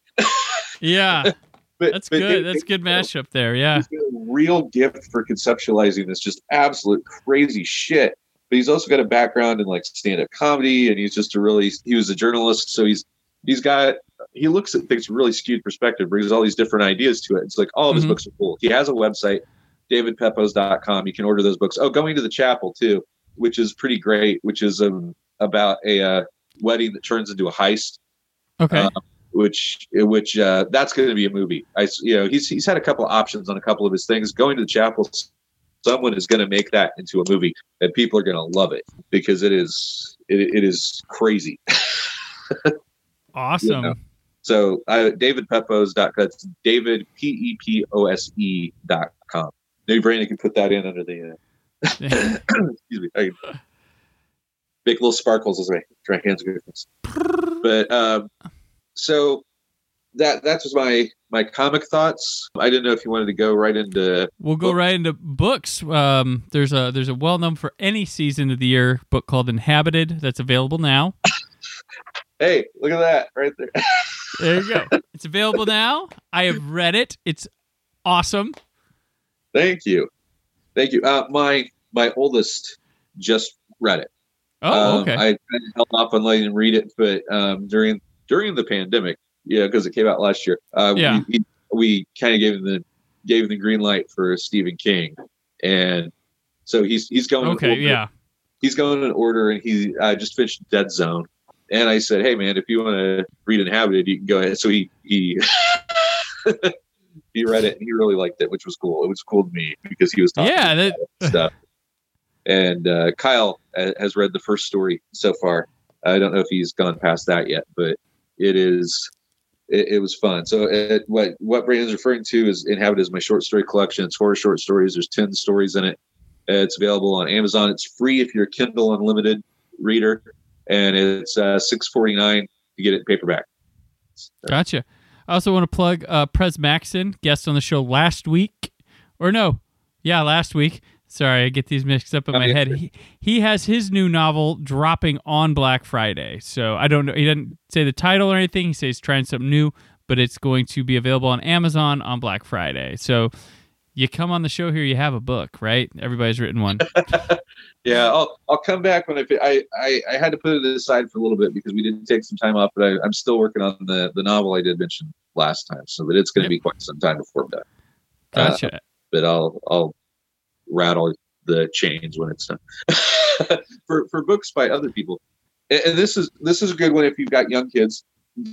yeah, But that's but good. it- That's it- good mashup there. Yeah. He's got a real gift for conceptualizing this just absolute crazy shit. But he's also got a background in like stand-up comedy, and he's just a really he was a journalist, so he's he's got he looks at things really skewed perspective, brings all these different ideas to it. It's like all of his Mhm. books are cool. He has a website, davidpepose.com. You can order those books. Oh, going to the chapel too, which is pretty great. Which is um, about a uh, wedding that turns into a heist Okay. Uh, which which uh, that's going to be a movie. I you know he's he's had a couple of options on a couple of his things. Going to the chapel, someone is going to make that into a movie, and people are going to love it because it is it, it is crazy. awesome. know. So uh, David Pepose dot that's David P E P O S E dot com. Maybe Brandon can put that in under the. Uh, excuse me. I can make little sparkles as my my hands. But um, so that that was my my comic thoughts. I didn't know if you wanted to go right into. We'll go Books. right into books. Um, there's a there's a well known for any season of the year book called Inhabited that's available now. Hey, look at that right there. There you go. it's available now. I have read it. It's awesome. Thank you, thank you. Uh, my my oldest just read it. Oh, Um, okay. I held off on letting him read it, but um, during during the pandemic, yeah, because it came out last year, uh, Yeah. we, we kind of gave him the gave him the green light for Stephen King, and so he's he's going. okay, order. yeah. he's going in order, and he uh, just finished Dead Zone, and I said, hey man, if you want to read Inhabited, you can go ahead. So he he. he read it and he really liked it, which was cool. It was cool to me because he was talking Yeah, that, stuff. And uh, Kyle uh, has read the first story so far. I don't know if he's gone past that yet, but it is it, it was fun. So it, what what Brandon's referring to is Inhabit is my short story collection. It's horror short stories. There's ten stories in it. It's available on Amazon. It's free if you're a Kindle Unlimited reader, and it's uh, six forty nine to get it in paperback. gotcha. I also want to plug uh, Prez Maxon, guest on the show last week. Or no, yeah, last week. Sorry, I get these mixed up in my head. He, he has his new novel dropping on Black Friday. So I don't know. He doesn't say the title or anything. He says he's trying something new, but it's going to be available on Amazon on Black Friday. So you come on the show here, you have a book, right? Everybody's written one. Yeah, I'll I'll come back when I I, I I had to put it aside for a little bit because we didn't take some time off, but I, I'm still working on the the novel I did mention last time, so that it's going to Yep. be quite some time before I'm done. Uh, Gotcha. But I'll I'll rattle the chains when it's done. for for books by other people, and, and this is this is a good one if you've got young kids.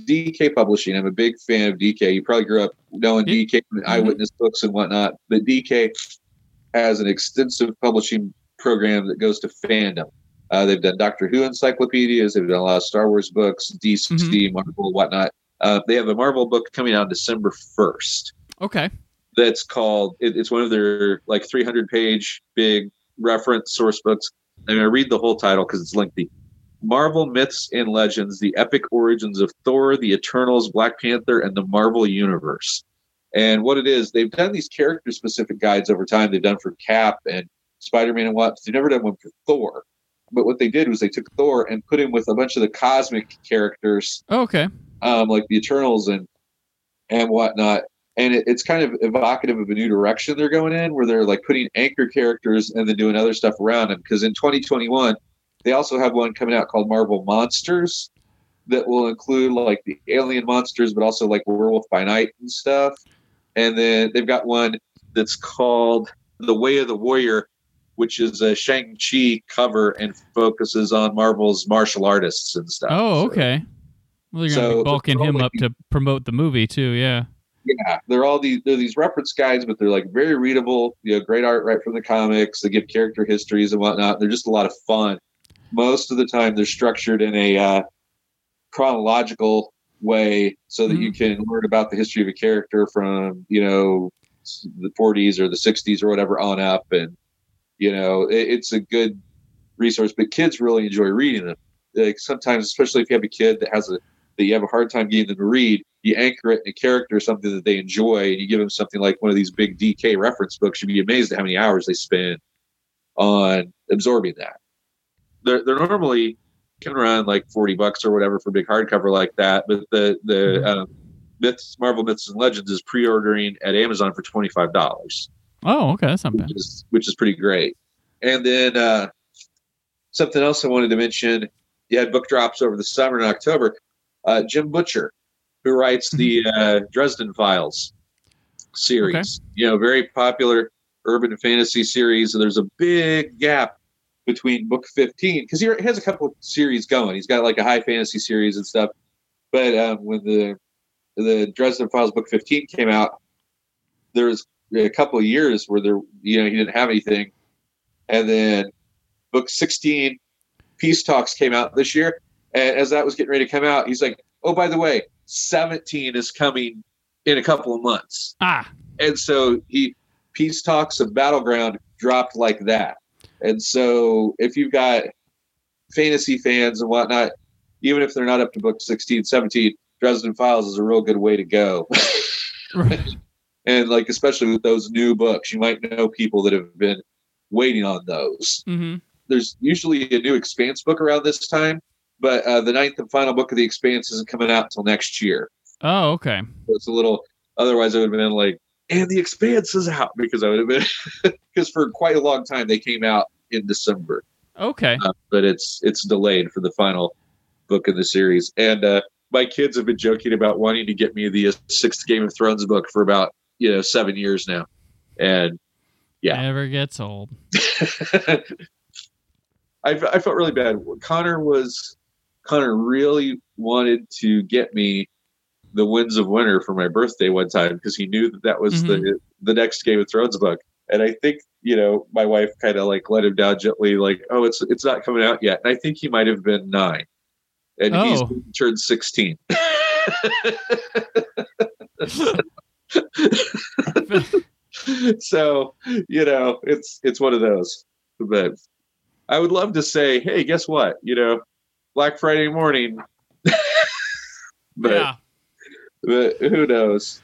DK Publishing. I'm a big fan of DK. You probably grew up knowing DK from eyewitness books and whatnot, but DK has an extensive publishing program that goes to fandom. Uh, they've done Doctor Who encyclopedias. They've done a lot of Star Wars books, DC, Mhm. Marvel, whatnot. Uh, they have a Marvel book coming out December 1st Okay. That's called, it, it's one of their like 300 page big reference source books. And I'm going to read the whole title because it's lengthy. Marvel Myths and Legends, the epic origins of Thor, the Eternals, Black Panther, and the Marvel Universe. And what it is, they've done these character specific guides over time. They've done for Cap and Spider Man and what. They've never done one for Thor. But what they did was they took Thor and put him with a bunch of the cosmic characters Oh, okay. um, like the Eternals and and whatnot. And it, it's kind of evocative of a new direction they're going in, where they're like putting anchor characters and then doing other stuff around them. Because in 2021, they also have one coming out called Marvel Monsters that will include like the alien monsters, but also like Werewolf by Night and stuff. And then they've got one that's called The Way of the Warrior, which is a Shang-Chi cover and focuses on Marvel's martial artists and stuff. Oh, So- okay. Well, you're gonna So be bulking him up to promote the movie too. Yeah. Yeah, they're all these they're these reference guides, but they're like very readable. You know, great art right from the comics. They give character histories and whatnot. They're just a lot of fun. Most of the time, they're structured in a uh, chronological way so that you can learn about the history of a character from you know the 40s or the 60s or whatever on up, and you know it, it's a good resource. But kids really enjoy reading them. Like sometimes, especially if you have a kid that has a that you have a hard time getting them to read, you anchor it in a character or something that they enjoy, and you give them something like one of these big DK reference books. You'd be amazed at how many hours they spend on absorbing that. They're, they're normally can run like 40 bucks or whatever for a big hardcover like that, but the the um, myths, Marvel Myths and Legends is pre-ordering at Amazon for twenty five dollars Oh, okay. That's not bad. which is which is pretty great. And then uh, something else I wanted to mention: you had book drops over the summer in October. Uh, Jim Butcher, who writes the uh, Dresden Files series, Okay. you know, very popular urban fantasy series. And there's a big gap between book 15 because he has a couple of series going. He's got like a high fantasy series and stuff. But um, when the the Dresden Files book 15 came out, there was a couple of years where there, you know, he didn't have anything. And then book 16, Peace Talks came out this year. And as that was getting ready to come out, he's like, oh, by the way, 17 is coming in a couple of months. Ah, And so he, Peace Talks of Battleground dropped like that. And so if you've got fantasy fans and whatnot, even if they're not up to book 16, 17, Dresden Files is a real good way to go. right. and like especially with those new books you might know people that have been waiting on those hmm there's usually a new expanse book around this time but uh, the ninth and final book of the expanse isn't coming out until next year Oh, okay. so it's a little otherwise i would have been like and the expanse is out because i would have been because for quite a long time they came out in december Okay. uh, but it's it's delayed for the final book in the series and uh, my kids have been joking about wanting to get me the uh, sixth game of thrones book for about you know seven years now and yeah. Never gets old. I, I felt really bad. Connor was Connor really wanted to get me the Winds of Winter for my birthday one time because he knew that that was the mm-hmm. the next Game of Thrones book. And I think you know my wife kind of like let him down gently, like, "Oh, it's it's not coming out yet." And I think he might have been nine, and he's Oh. turned sixteen. so you know it's it's one of those but i would love to say hey guess what you know black friday morning. But, yeah. but who knows?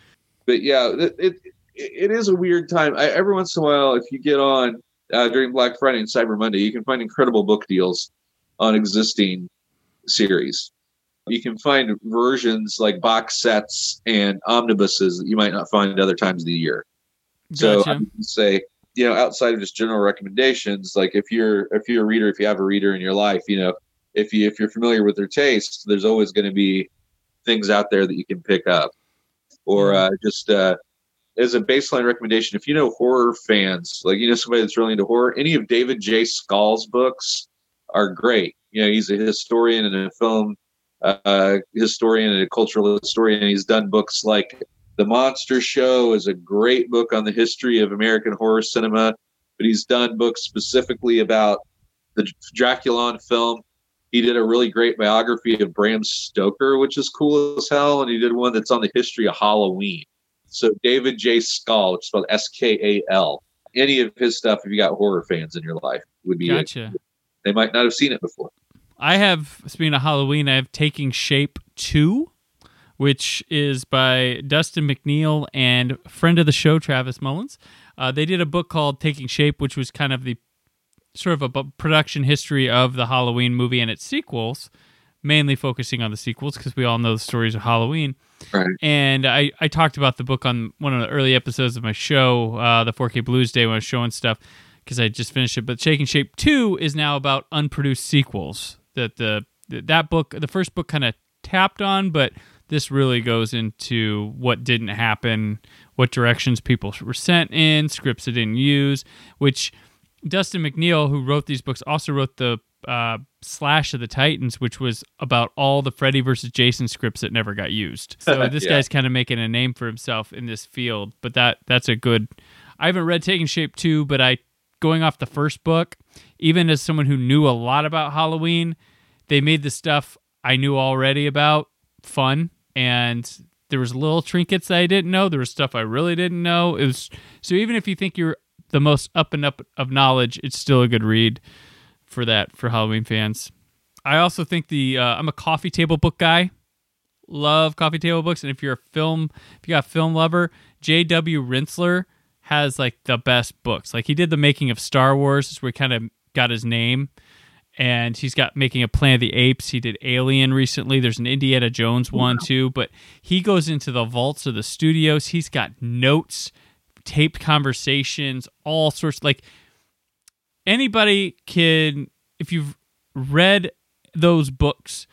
But yeah it, it it is a weird time. I, every once in a while if you get on uh, during black friday and cyber monday you can find incredible book deals on existing series. You can find versions like box sets and omnibuses that you might not find other times of the year. So I Gotcha. would say, you know, outside of just general recommendations, like if you're if you're a reader, if you have a reader in your life, you know, if you if you're familiar with their tastes, there's always going to be things out there that you can pick up, or uh, just uh, as a baseline recommendation, if you know horror fans, like you know somebody that's really into horror, any of David J. Skal's books are great. You know, he's a historian and a film uh, historian and a cultural historian. He's done books like The Monster Show is a great book on the history of American horror cinema, but he's done books specifically about the Dracula film. He did a really great biography of Bram Stoker, which is cool as hell, and he did one that's on the history of Halloween. So David J. Skal, which is spelled S K A L. Any of his stuff, if you got horror fans in your life, would be. Gotcha. They might not have seen it before. I have, speaking of Halloween, I have Taking Shape 2, which is by Dustin McNeill and friend of the show, Travis Mullins. Uh, they did a book called Taking Shape, which was kind of the sort of a production history of the Halloween movie and its sequels, mainly focusing on the sequels because we all know the stories of Halloween. Right. And I, I talked about the book on one of the early episodes of my show, uh, the 4K Blues Day, when I was showing stuff because I just finished it. But Taking Shape 2 is now about unproduced sequels that the that book, the first book, kind of tapped on, but this really goes into what didn't happen, what directions people were sent in, scripts they didn't use. Which Dustin McNeill, who wrote these books, also wrote the uh, Slash of the Titans, which was about all the Freddy versus Jason scripts that never got used. So this Yeah. guy's kind of making a name for himself in this field. But that that's a good. I haven't read Taking Shape two, but I going off the first book, even as someone who knew a lot about Halloween, they made the stuff I knew already about fun, and there was little trinkets I didn't know. There was stuff I really didn't know. It was so even if you think you're the most up and up of knowledge, it's still a good read for that for Halloween fans. I also think the uh, I'm a coffee table book guy. Love coffee table books, and if you're a film, if you got a film lover, J.W. Rinzler has like the best books. Like he did the making of Star Wars, is where he kind of got his name, and he's got making a Planet of the Apes. He did Alien recently. There's an Indiana Jones one too, but he goes into the vaults of the studios. He's got notes, taped conversations, all sorts. Like anybody can, if you've read those books,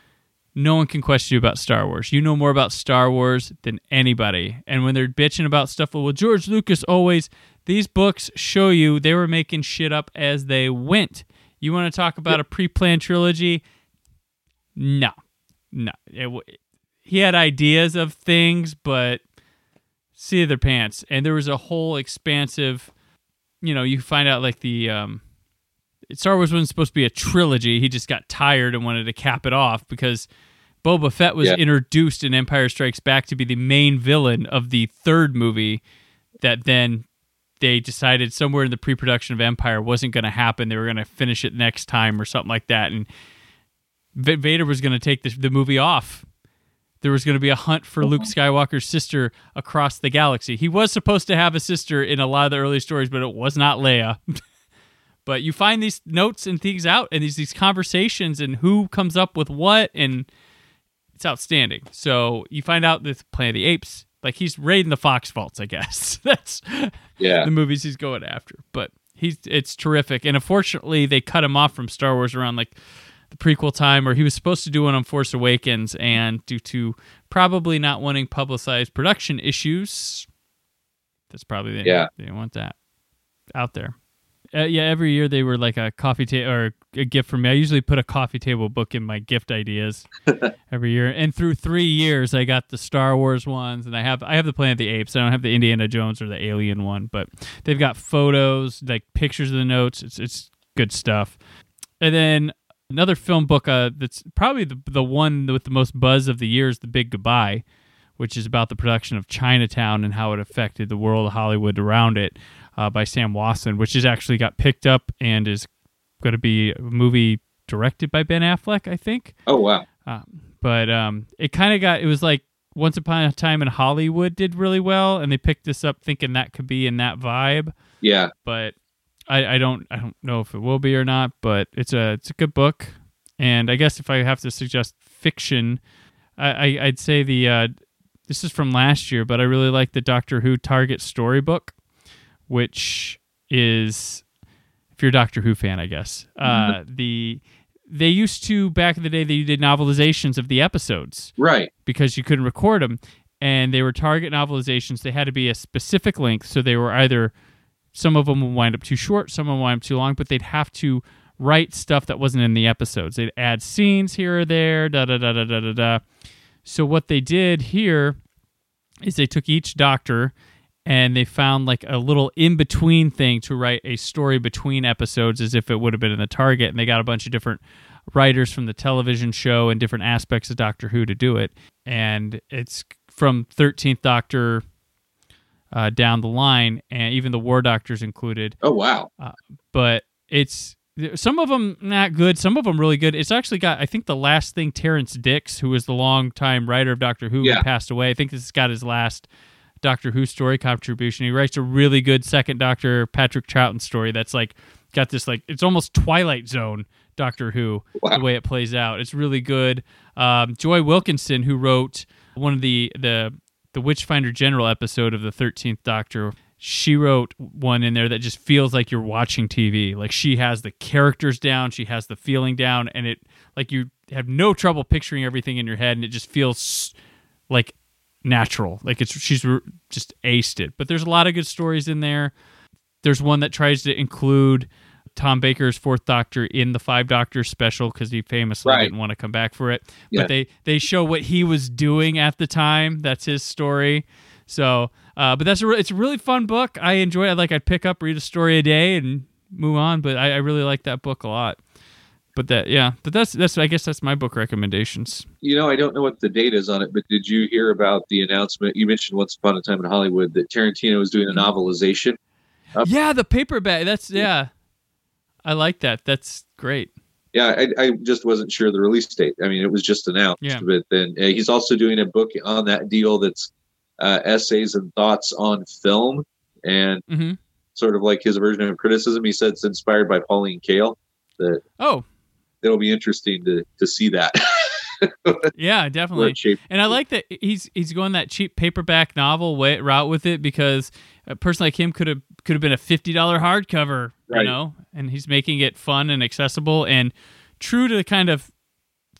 no one can question you about Star Wars. You know more about Star Wars than anybody. And when they're bitching about stuff, well, George Lucas always, these books show you they were making shit up as they went. You want to talk about a pre planned trilogy? No. No. It he had ideas of things, but see their pants. And there was a whole expansive, you know, you find out like the, um, Star Wars wasn't supposed to be a trilogy. He just got tired and wanted to cap it off because Boba Fett was Yeah. introduced in Empire Strikes Back to be the main villain of the third movie that then they decided somewhere in the pre-production of Empire wasn't going to happen. They were going to finish it next time or something like that and V- Vader was going to take the, the movie off. There was going to be a hunt for Luke uh-huh. Skywalker's sister across the galaxy. He was supposed to have a sister in a lot of the early stories, but it was not Leia. but you find these notes and things out and these these conversations and who comes up with what and it's outstanding so you find out this planet of the apes like he's raiding the fox vaults i guess that's Yeah. the movies he's going after but he's it's terrific and unfortunately they cut him off from star wars around like the prequel time where he was supposed to do one on force awakens and due to probably not wanting publicized production issues that's probably they, Yeah. they didn't want that out there uh, yeah, every year they were like a coffee table or a gift for me. I usually put a coffee table book in my gift ideas every year. And through three years, I got the Star Wars ones, and I have I have the Planet of the Apes. I don't have the Indiana Jones or the Alien one, but they've got photos, like pictures of the notes. It's it's good stuff. And then another film book uh, that's probably the the one with the most buzz of the year is The Big Goodbye, which is about the production of Chinatown and how it affected the world of Hollywood around it uh, by Sam Wasson, which has actually got picked up and is going to be a movie directed by Ben Affleck, I think. Oh wow. Um, but um, it kind of got it was like Once Upon a Time in Hollywood did really well, and they picked this up thinking that could be in that vibe. Yeah. But I, I don't I don't know if it will be or not. But it's a it's a good book, and I guess if I have to suggest fiction, I, I I'd say the uh, this is from last year, but I really like the Doctor Who Target storybook, which is if you're a Doctor Who fan, I guess. Uh, the they used to back in the day they did novelizations of the episodes Right. because you couldn't record them. and they were target novelizations. They had to be a specific length, so they were either some of them would wind up too short, some would wind up too long, but they'd have to write stuff that wasn't in the episodes. They'd add scenes here or there, da da da da da da da. So what they did here is they took each doctor and they found like a little in between thing to write a story between episodes as if it would have been in the target and they got a bunch of different writers from the television show and different aspects of Doctor Who to do it and it's from 13th Doctor uh, down the line and even the War Doctors included Oh wow. but it's some of them not good, some of them really good. It's actually got, I think, the last thing Terrance Dicks, who was the longtime writer of Doctor Who, who Yeah. passed away. I think this has got his last Doctor Who story contribution. He writes a really good second Doctor Patrick Troughton story that's like got this like it's almost Twilight Zone Doctor Who Wow. the way it plays out. It's really good. Um, Joy Wilkinson, who wrote one of the the the Witchfinder General episode of the Thirteenth Doctor, she wrote one in there that just feels like you're watching TV. Like she has the characters down, she has the feeling down, and it like you have no trouble picturing everything in your head, and it just feels like natural. Like it's she's just aced it. But there's a lot of good stories in there. There's one that tries to include Tom Baker's Fourth Doctor in the Five Doctors special because he famously Right. didn't want to come back for it. Yeah. But they they show what he was doing at the time. That's his story. So, uh, but that's a re- it's a really fun book. I enjoy it. Like I'd pick up, read a story a day, and move on. But I, I really like that book a lot. But that yeah, but that's that's I guess that's my book recommendations. You know, I don't know what the date is on it, but did you hear about the announcement? You mentioned Once Upon a Time in Hollywood that Tarantino was doing a novelization. Up- Yeah, the paperback. That's yeah. I like that. That's great. Yeah, I, I just wasn't sure the release date. I mean, it was just announced. Yeah. But then uh, he's also doing a book on that deal that's uh, essays and thoughts on film and hmm sort of like his version of criticism. He said it's inspired by Pauline Kael. That Oh, it'll be interesting to to see that. yeah, definitely. And I like that he's he's going that cheap paperback novel way, route with it because a person like him could have could have been a fifty dollar hardcover, you know, and he's making it fun and accessible and true to the kind of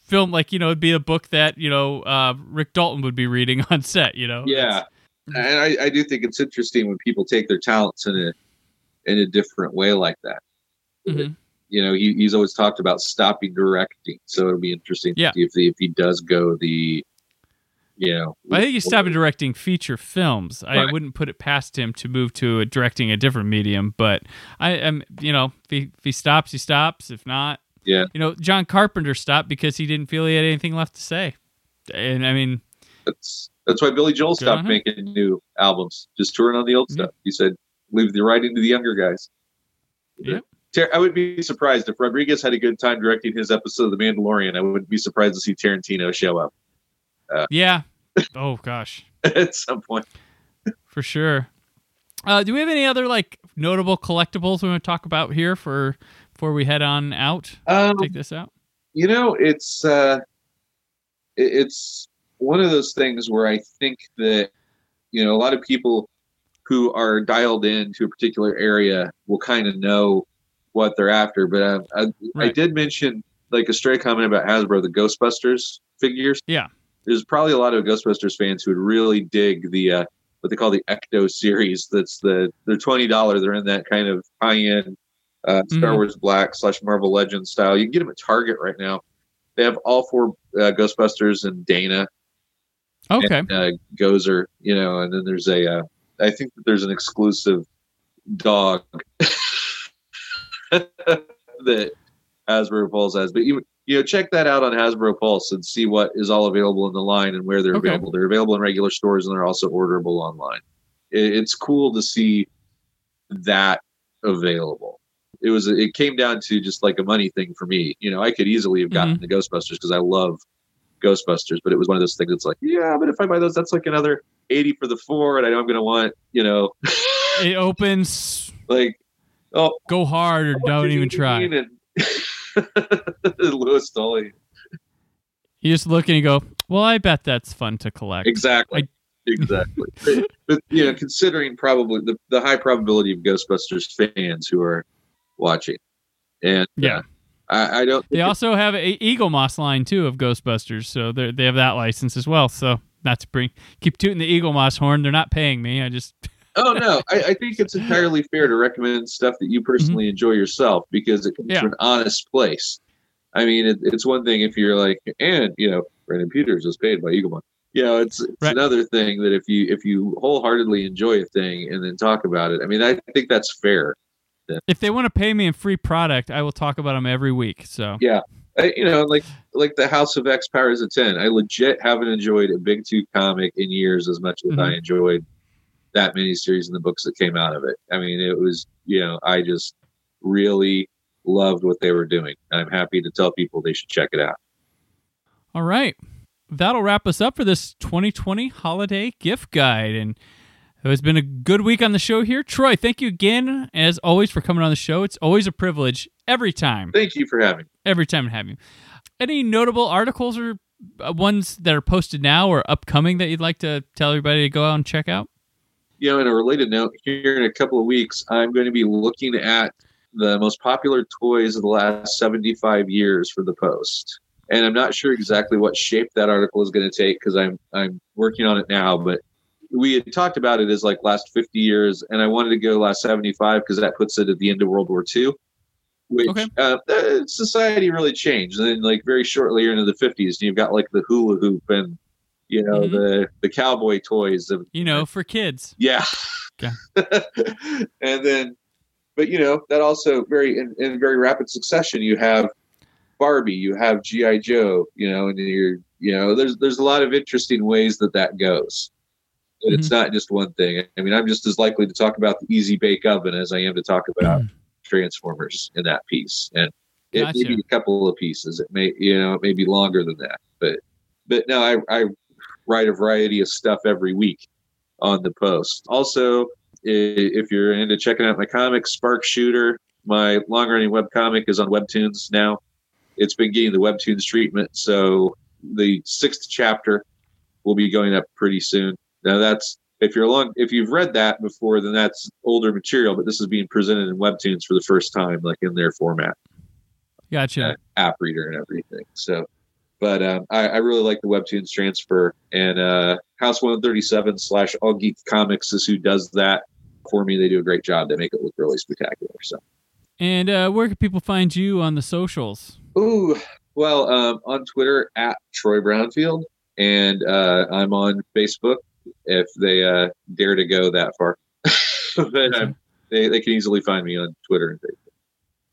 film like you know it'd be a book that you know uh, Rick Dalton would be reading on set, you know. Yeah, and I, I do think it's interesting when people take their talents in a in a different way like that. Mhm. You know, he, he's always talked about stopping directing, so it'll be interesting to Yeah. see if he, if he does go the, you know, I think he's stopped directing feature films. I wouldn't put it past him to move to a, directing a different medium, but I am, you know, if he, if he stops, he stops. If not, Yeah. you know, John Carpenter stopped because he didn't feel he had anything left to say. And I mean, That's that's why Billy Joel stopped making new albums, just touring on the old Yeah. stuff. He said, "Leave the writing to the younger guys." Yep. I would be surprised if Rodriguez had a good time directing his episode of The Mandalorian. I wouldn't be surprised to see Tarantino show up uh, yeah. Oh gosh, at some point. for sure. Uh, do we have any other like notable collectibles we want to talk about here for before we head on out? Um, Take this out. you know it's uh it's one of those things where i think that you know a lot of people who are dialed in to a particular area will kind of know what they're after but um, I, I Right. did mention like a stray comment about hasbro the ghostbusters figures Yeah. There's probably a lot of ghostbusters fans who would really dig the uh what they call the ecto series that's the they're $20 they're in that kind of high-end uh, Star Mhm. Wars Black slash Marvel Legends style. You can get them at Target right now. They have all four uh, Ghostbusters and Dana Okay. and uh, Gozer, you know, and then there's a, uh, I think that there's an exclusive dog that Hasbro Pulse has. But you, you know, check that out on Hasbro Pulse and see what is all available in the line and where they're Okay. available. They're available in regular stores and they're also orderable online. It, it's cool to see that available. It was it came down to just like a money thing for me. You know, I could easily have gotten mm-hmm. the Ghostbusters because I love Ghostbusters, but it was one of those things that's like, yeah, but if I buy those, that's like another 80 for the four, and I know I'm gonna want, you know, it opens. like oh Go hard or don't even try. and Louis Tully. You just look and you go, well, I bet that's fun to collect. Exactly. Exactly. but, but, you know, considering probably the, the high probability of Ghostbusters fans who are watching. And uh, Yeah. I, I don't They also have a Eaglemoss line too of Ghostbusters, so they they have that license as well. So not to bring keep tooting the Eaglemoss horn. They're not paying me. I just oh no, I, I, think it's entirely fair to recommend stuff that you personally mm-hmm. enjoy yourself because it comes yeah. from an honest place. I mean, it, it's one thing if you're like, and you know, Brandon Peters was paid by Eaglemoss. You know, it's, it's right. another thing that if you if you wholeheartedly enjoy a thing and then talk about it, I mean, I think that's fair. If they want to pay me in free product, I will talk about them every week. So yeah, I, you know, like like the House of X Powers of Ten. I legit haven't enjoyed a Big Two comic in years as much as mm-hmm. I enjoyed that miniseries and the books that came out of it. I mean, it was you know, I just really loved what they were doing. I'm happy to tell people they should check it out. All right. That'll wrap us up for this 2020 holiday gift guide. And it has been a good week on the show here. Troy, thank you again, as always, for coming on the show. It's always a privilege every time. Thank you for having me. Every time have you. Any notable articles or uh, ones that are posted now or upcoming that you'd like to tell everybody to go out and check out? You know, in a related note, here in a couple of weeks, I'm going to be looking at the most popular toys of the last 75 years for the Post. And I'm not sure exactly what shape that article is going to take because I'm I'm working on it now. But we had talked about it as like last 50 years, and I wanted to go last 75 because that puts it at the end of World War II, which okay. uh, society really changed. And then, like very shortly into the 50s, and you've got like the hula hoop and you know mm-hmm. the the cowboy toys of you know for kids. Yeah. Okay. and then, but you know that also very in, in very rapid succession you have Barbie, you have GI Joe, you know, and you're you know there's there's a lot of interesting ways that that goes mm-hmm. it's not just one thing. I mean, I'm just as likely to talk about the easy bake oven as I am to talk about mm. Transformers in that piece. And it gotcha. may be a couple of pieces. It may, you know, it may be longer than that. But, but no, I, I write a variety of stuff every week on the post. Also, if you're into checking out my comic, Spark Shooter, my long running web comic is on Webtoons now. It's been getting the Webtoons treatment. So the sixth chapter will be going up pretty soon. Now that's if you're long if you've read that before, then that's older material, but this is being presented in Webtoons for the first time, like in their format. Gotcha. Uh, app reader and everything. So, but um, I, I, really like the Webtoons transfer, and uh, House 137 slash All Geek Comics is who does that for me. They do a great job. They make it look really spectacular. So. And uh, where can people find you on the socials? Ooh, well, um, on Twitter at Troy Brownfield, and uh, I'm on Facebook if they uh, dare to go that far. but um, they they can easily find me on Twitter and Facebook.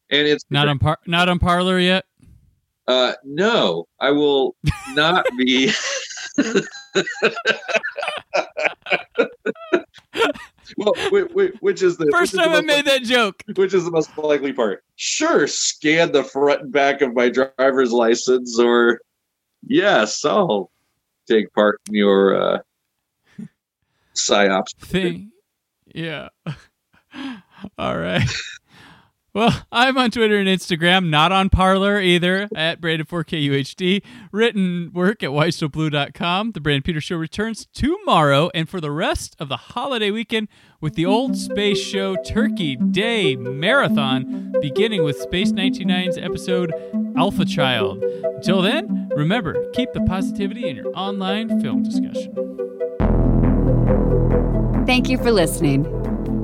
And it's not on par- not on Parler yet. Uh, no, I will not be. well, which is the first time I made that joke? Which is the most likely part? Sure, scan the front and back of my driver's license, or yes, I'll take part in your uh, psyops thing. Yeah. All right. Well, I'm on Twitter and Instagram, not on Parler either, at Brandon4KUHD. Written work at WhySoBlu.com. The Brandon Peter Show returns tomorrow and for the rest of the holiday weekend with the Old Space Show Turkey Day Marathon, beginning with Space 99's episode Alpha Child. Until then, remember, keep the positivity in your online film discussion. Thank you for listening.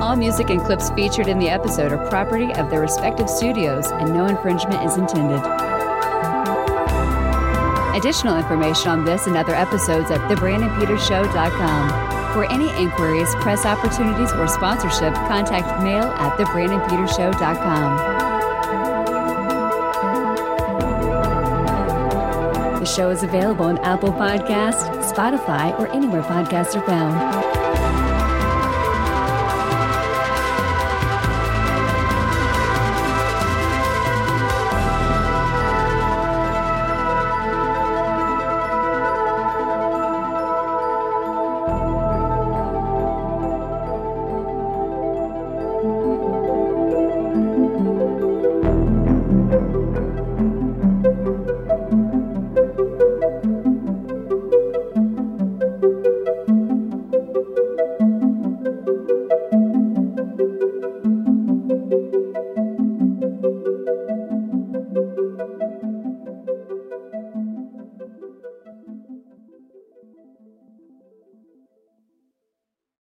All music and clips featured in the episode are property of their respective studios, and no infringement is intended. Additional information on this and other episodes at thebrandonpetershow.com. For any inquiries, press opportunities, or sponsorship, contact mail at thebrandonpetershow.com. The show is available on Apple Podcasts, Spotify, or anywhere podcasts are found.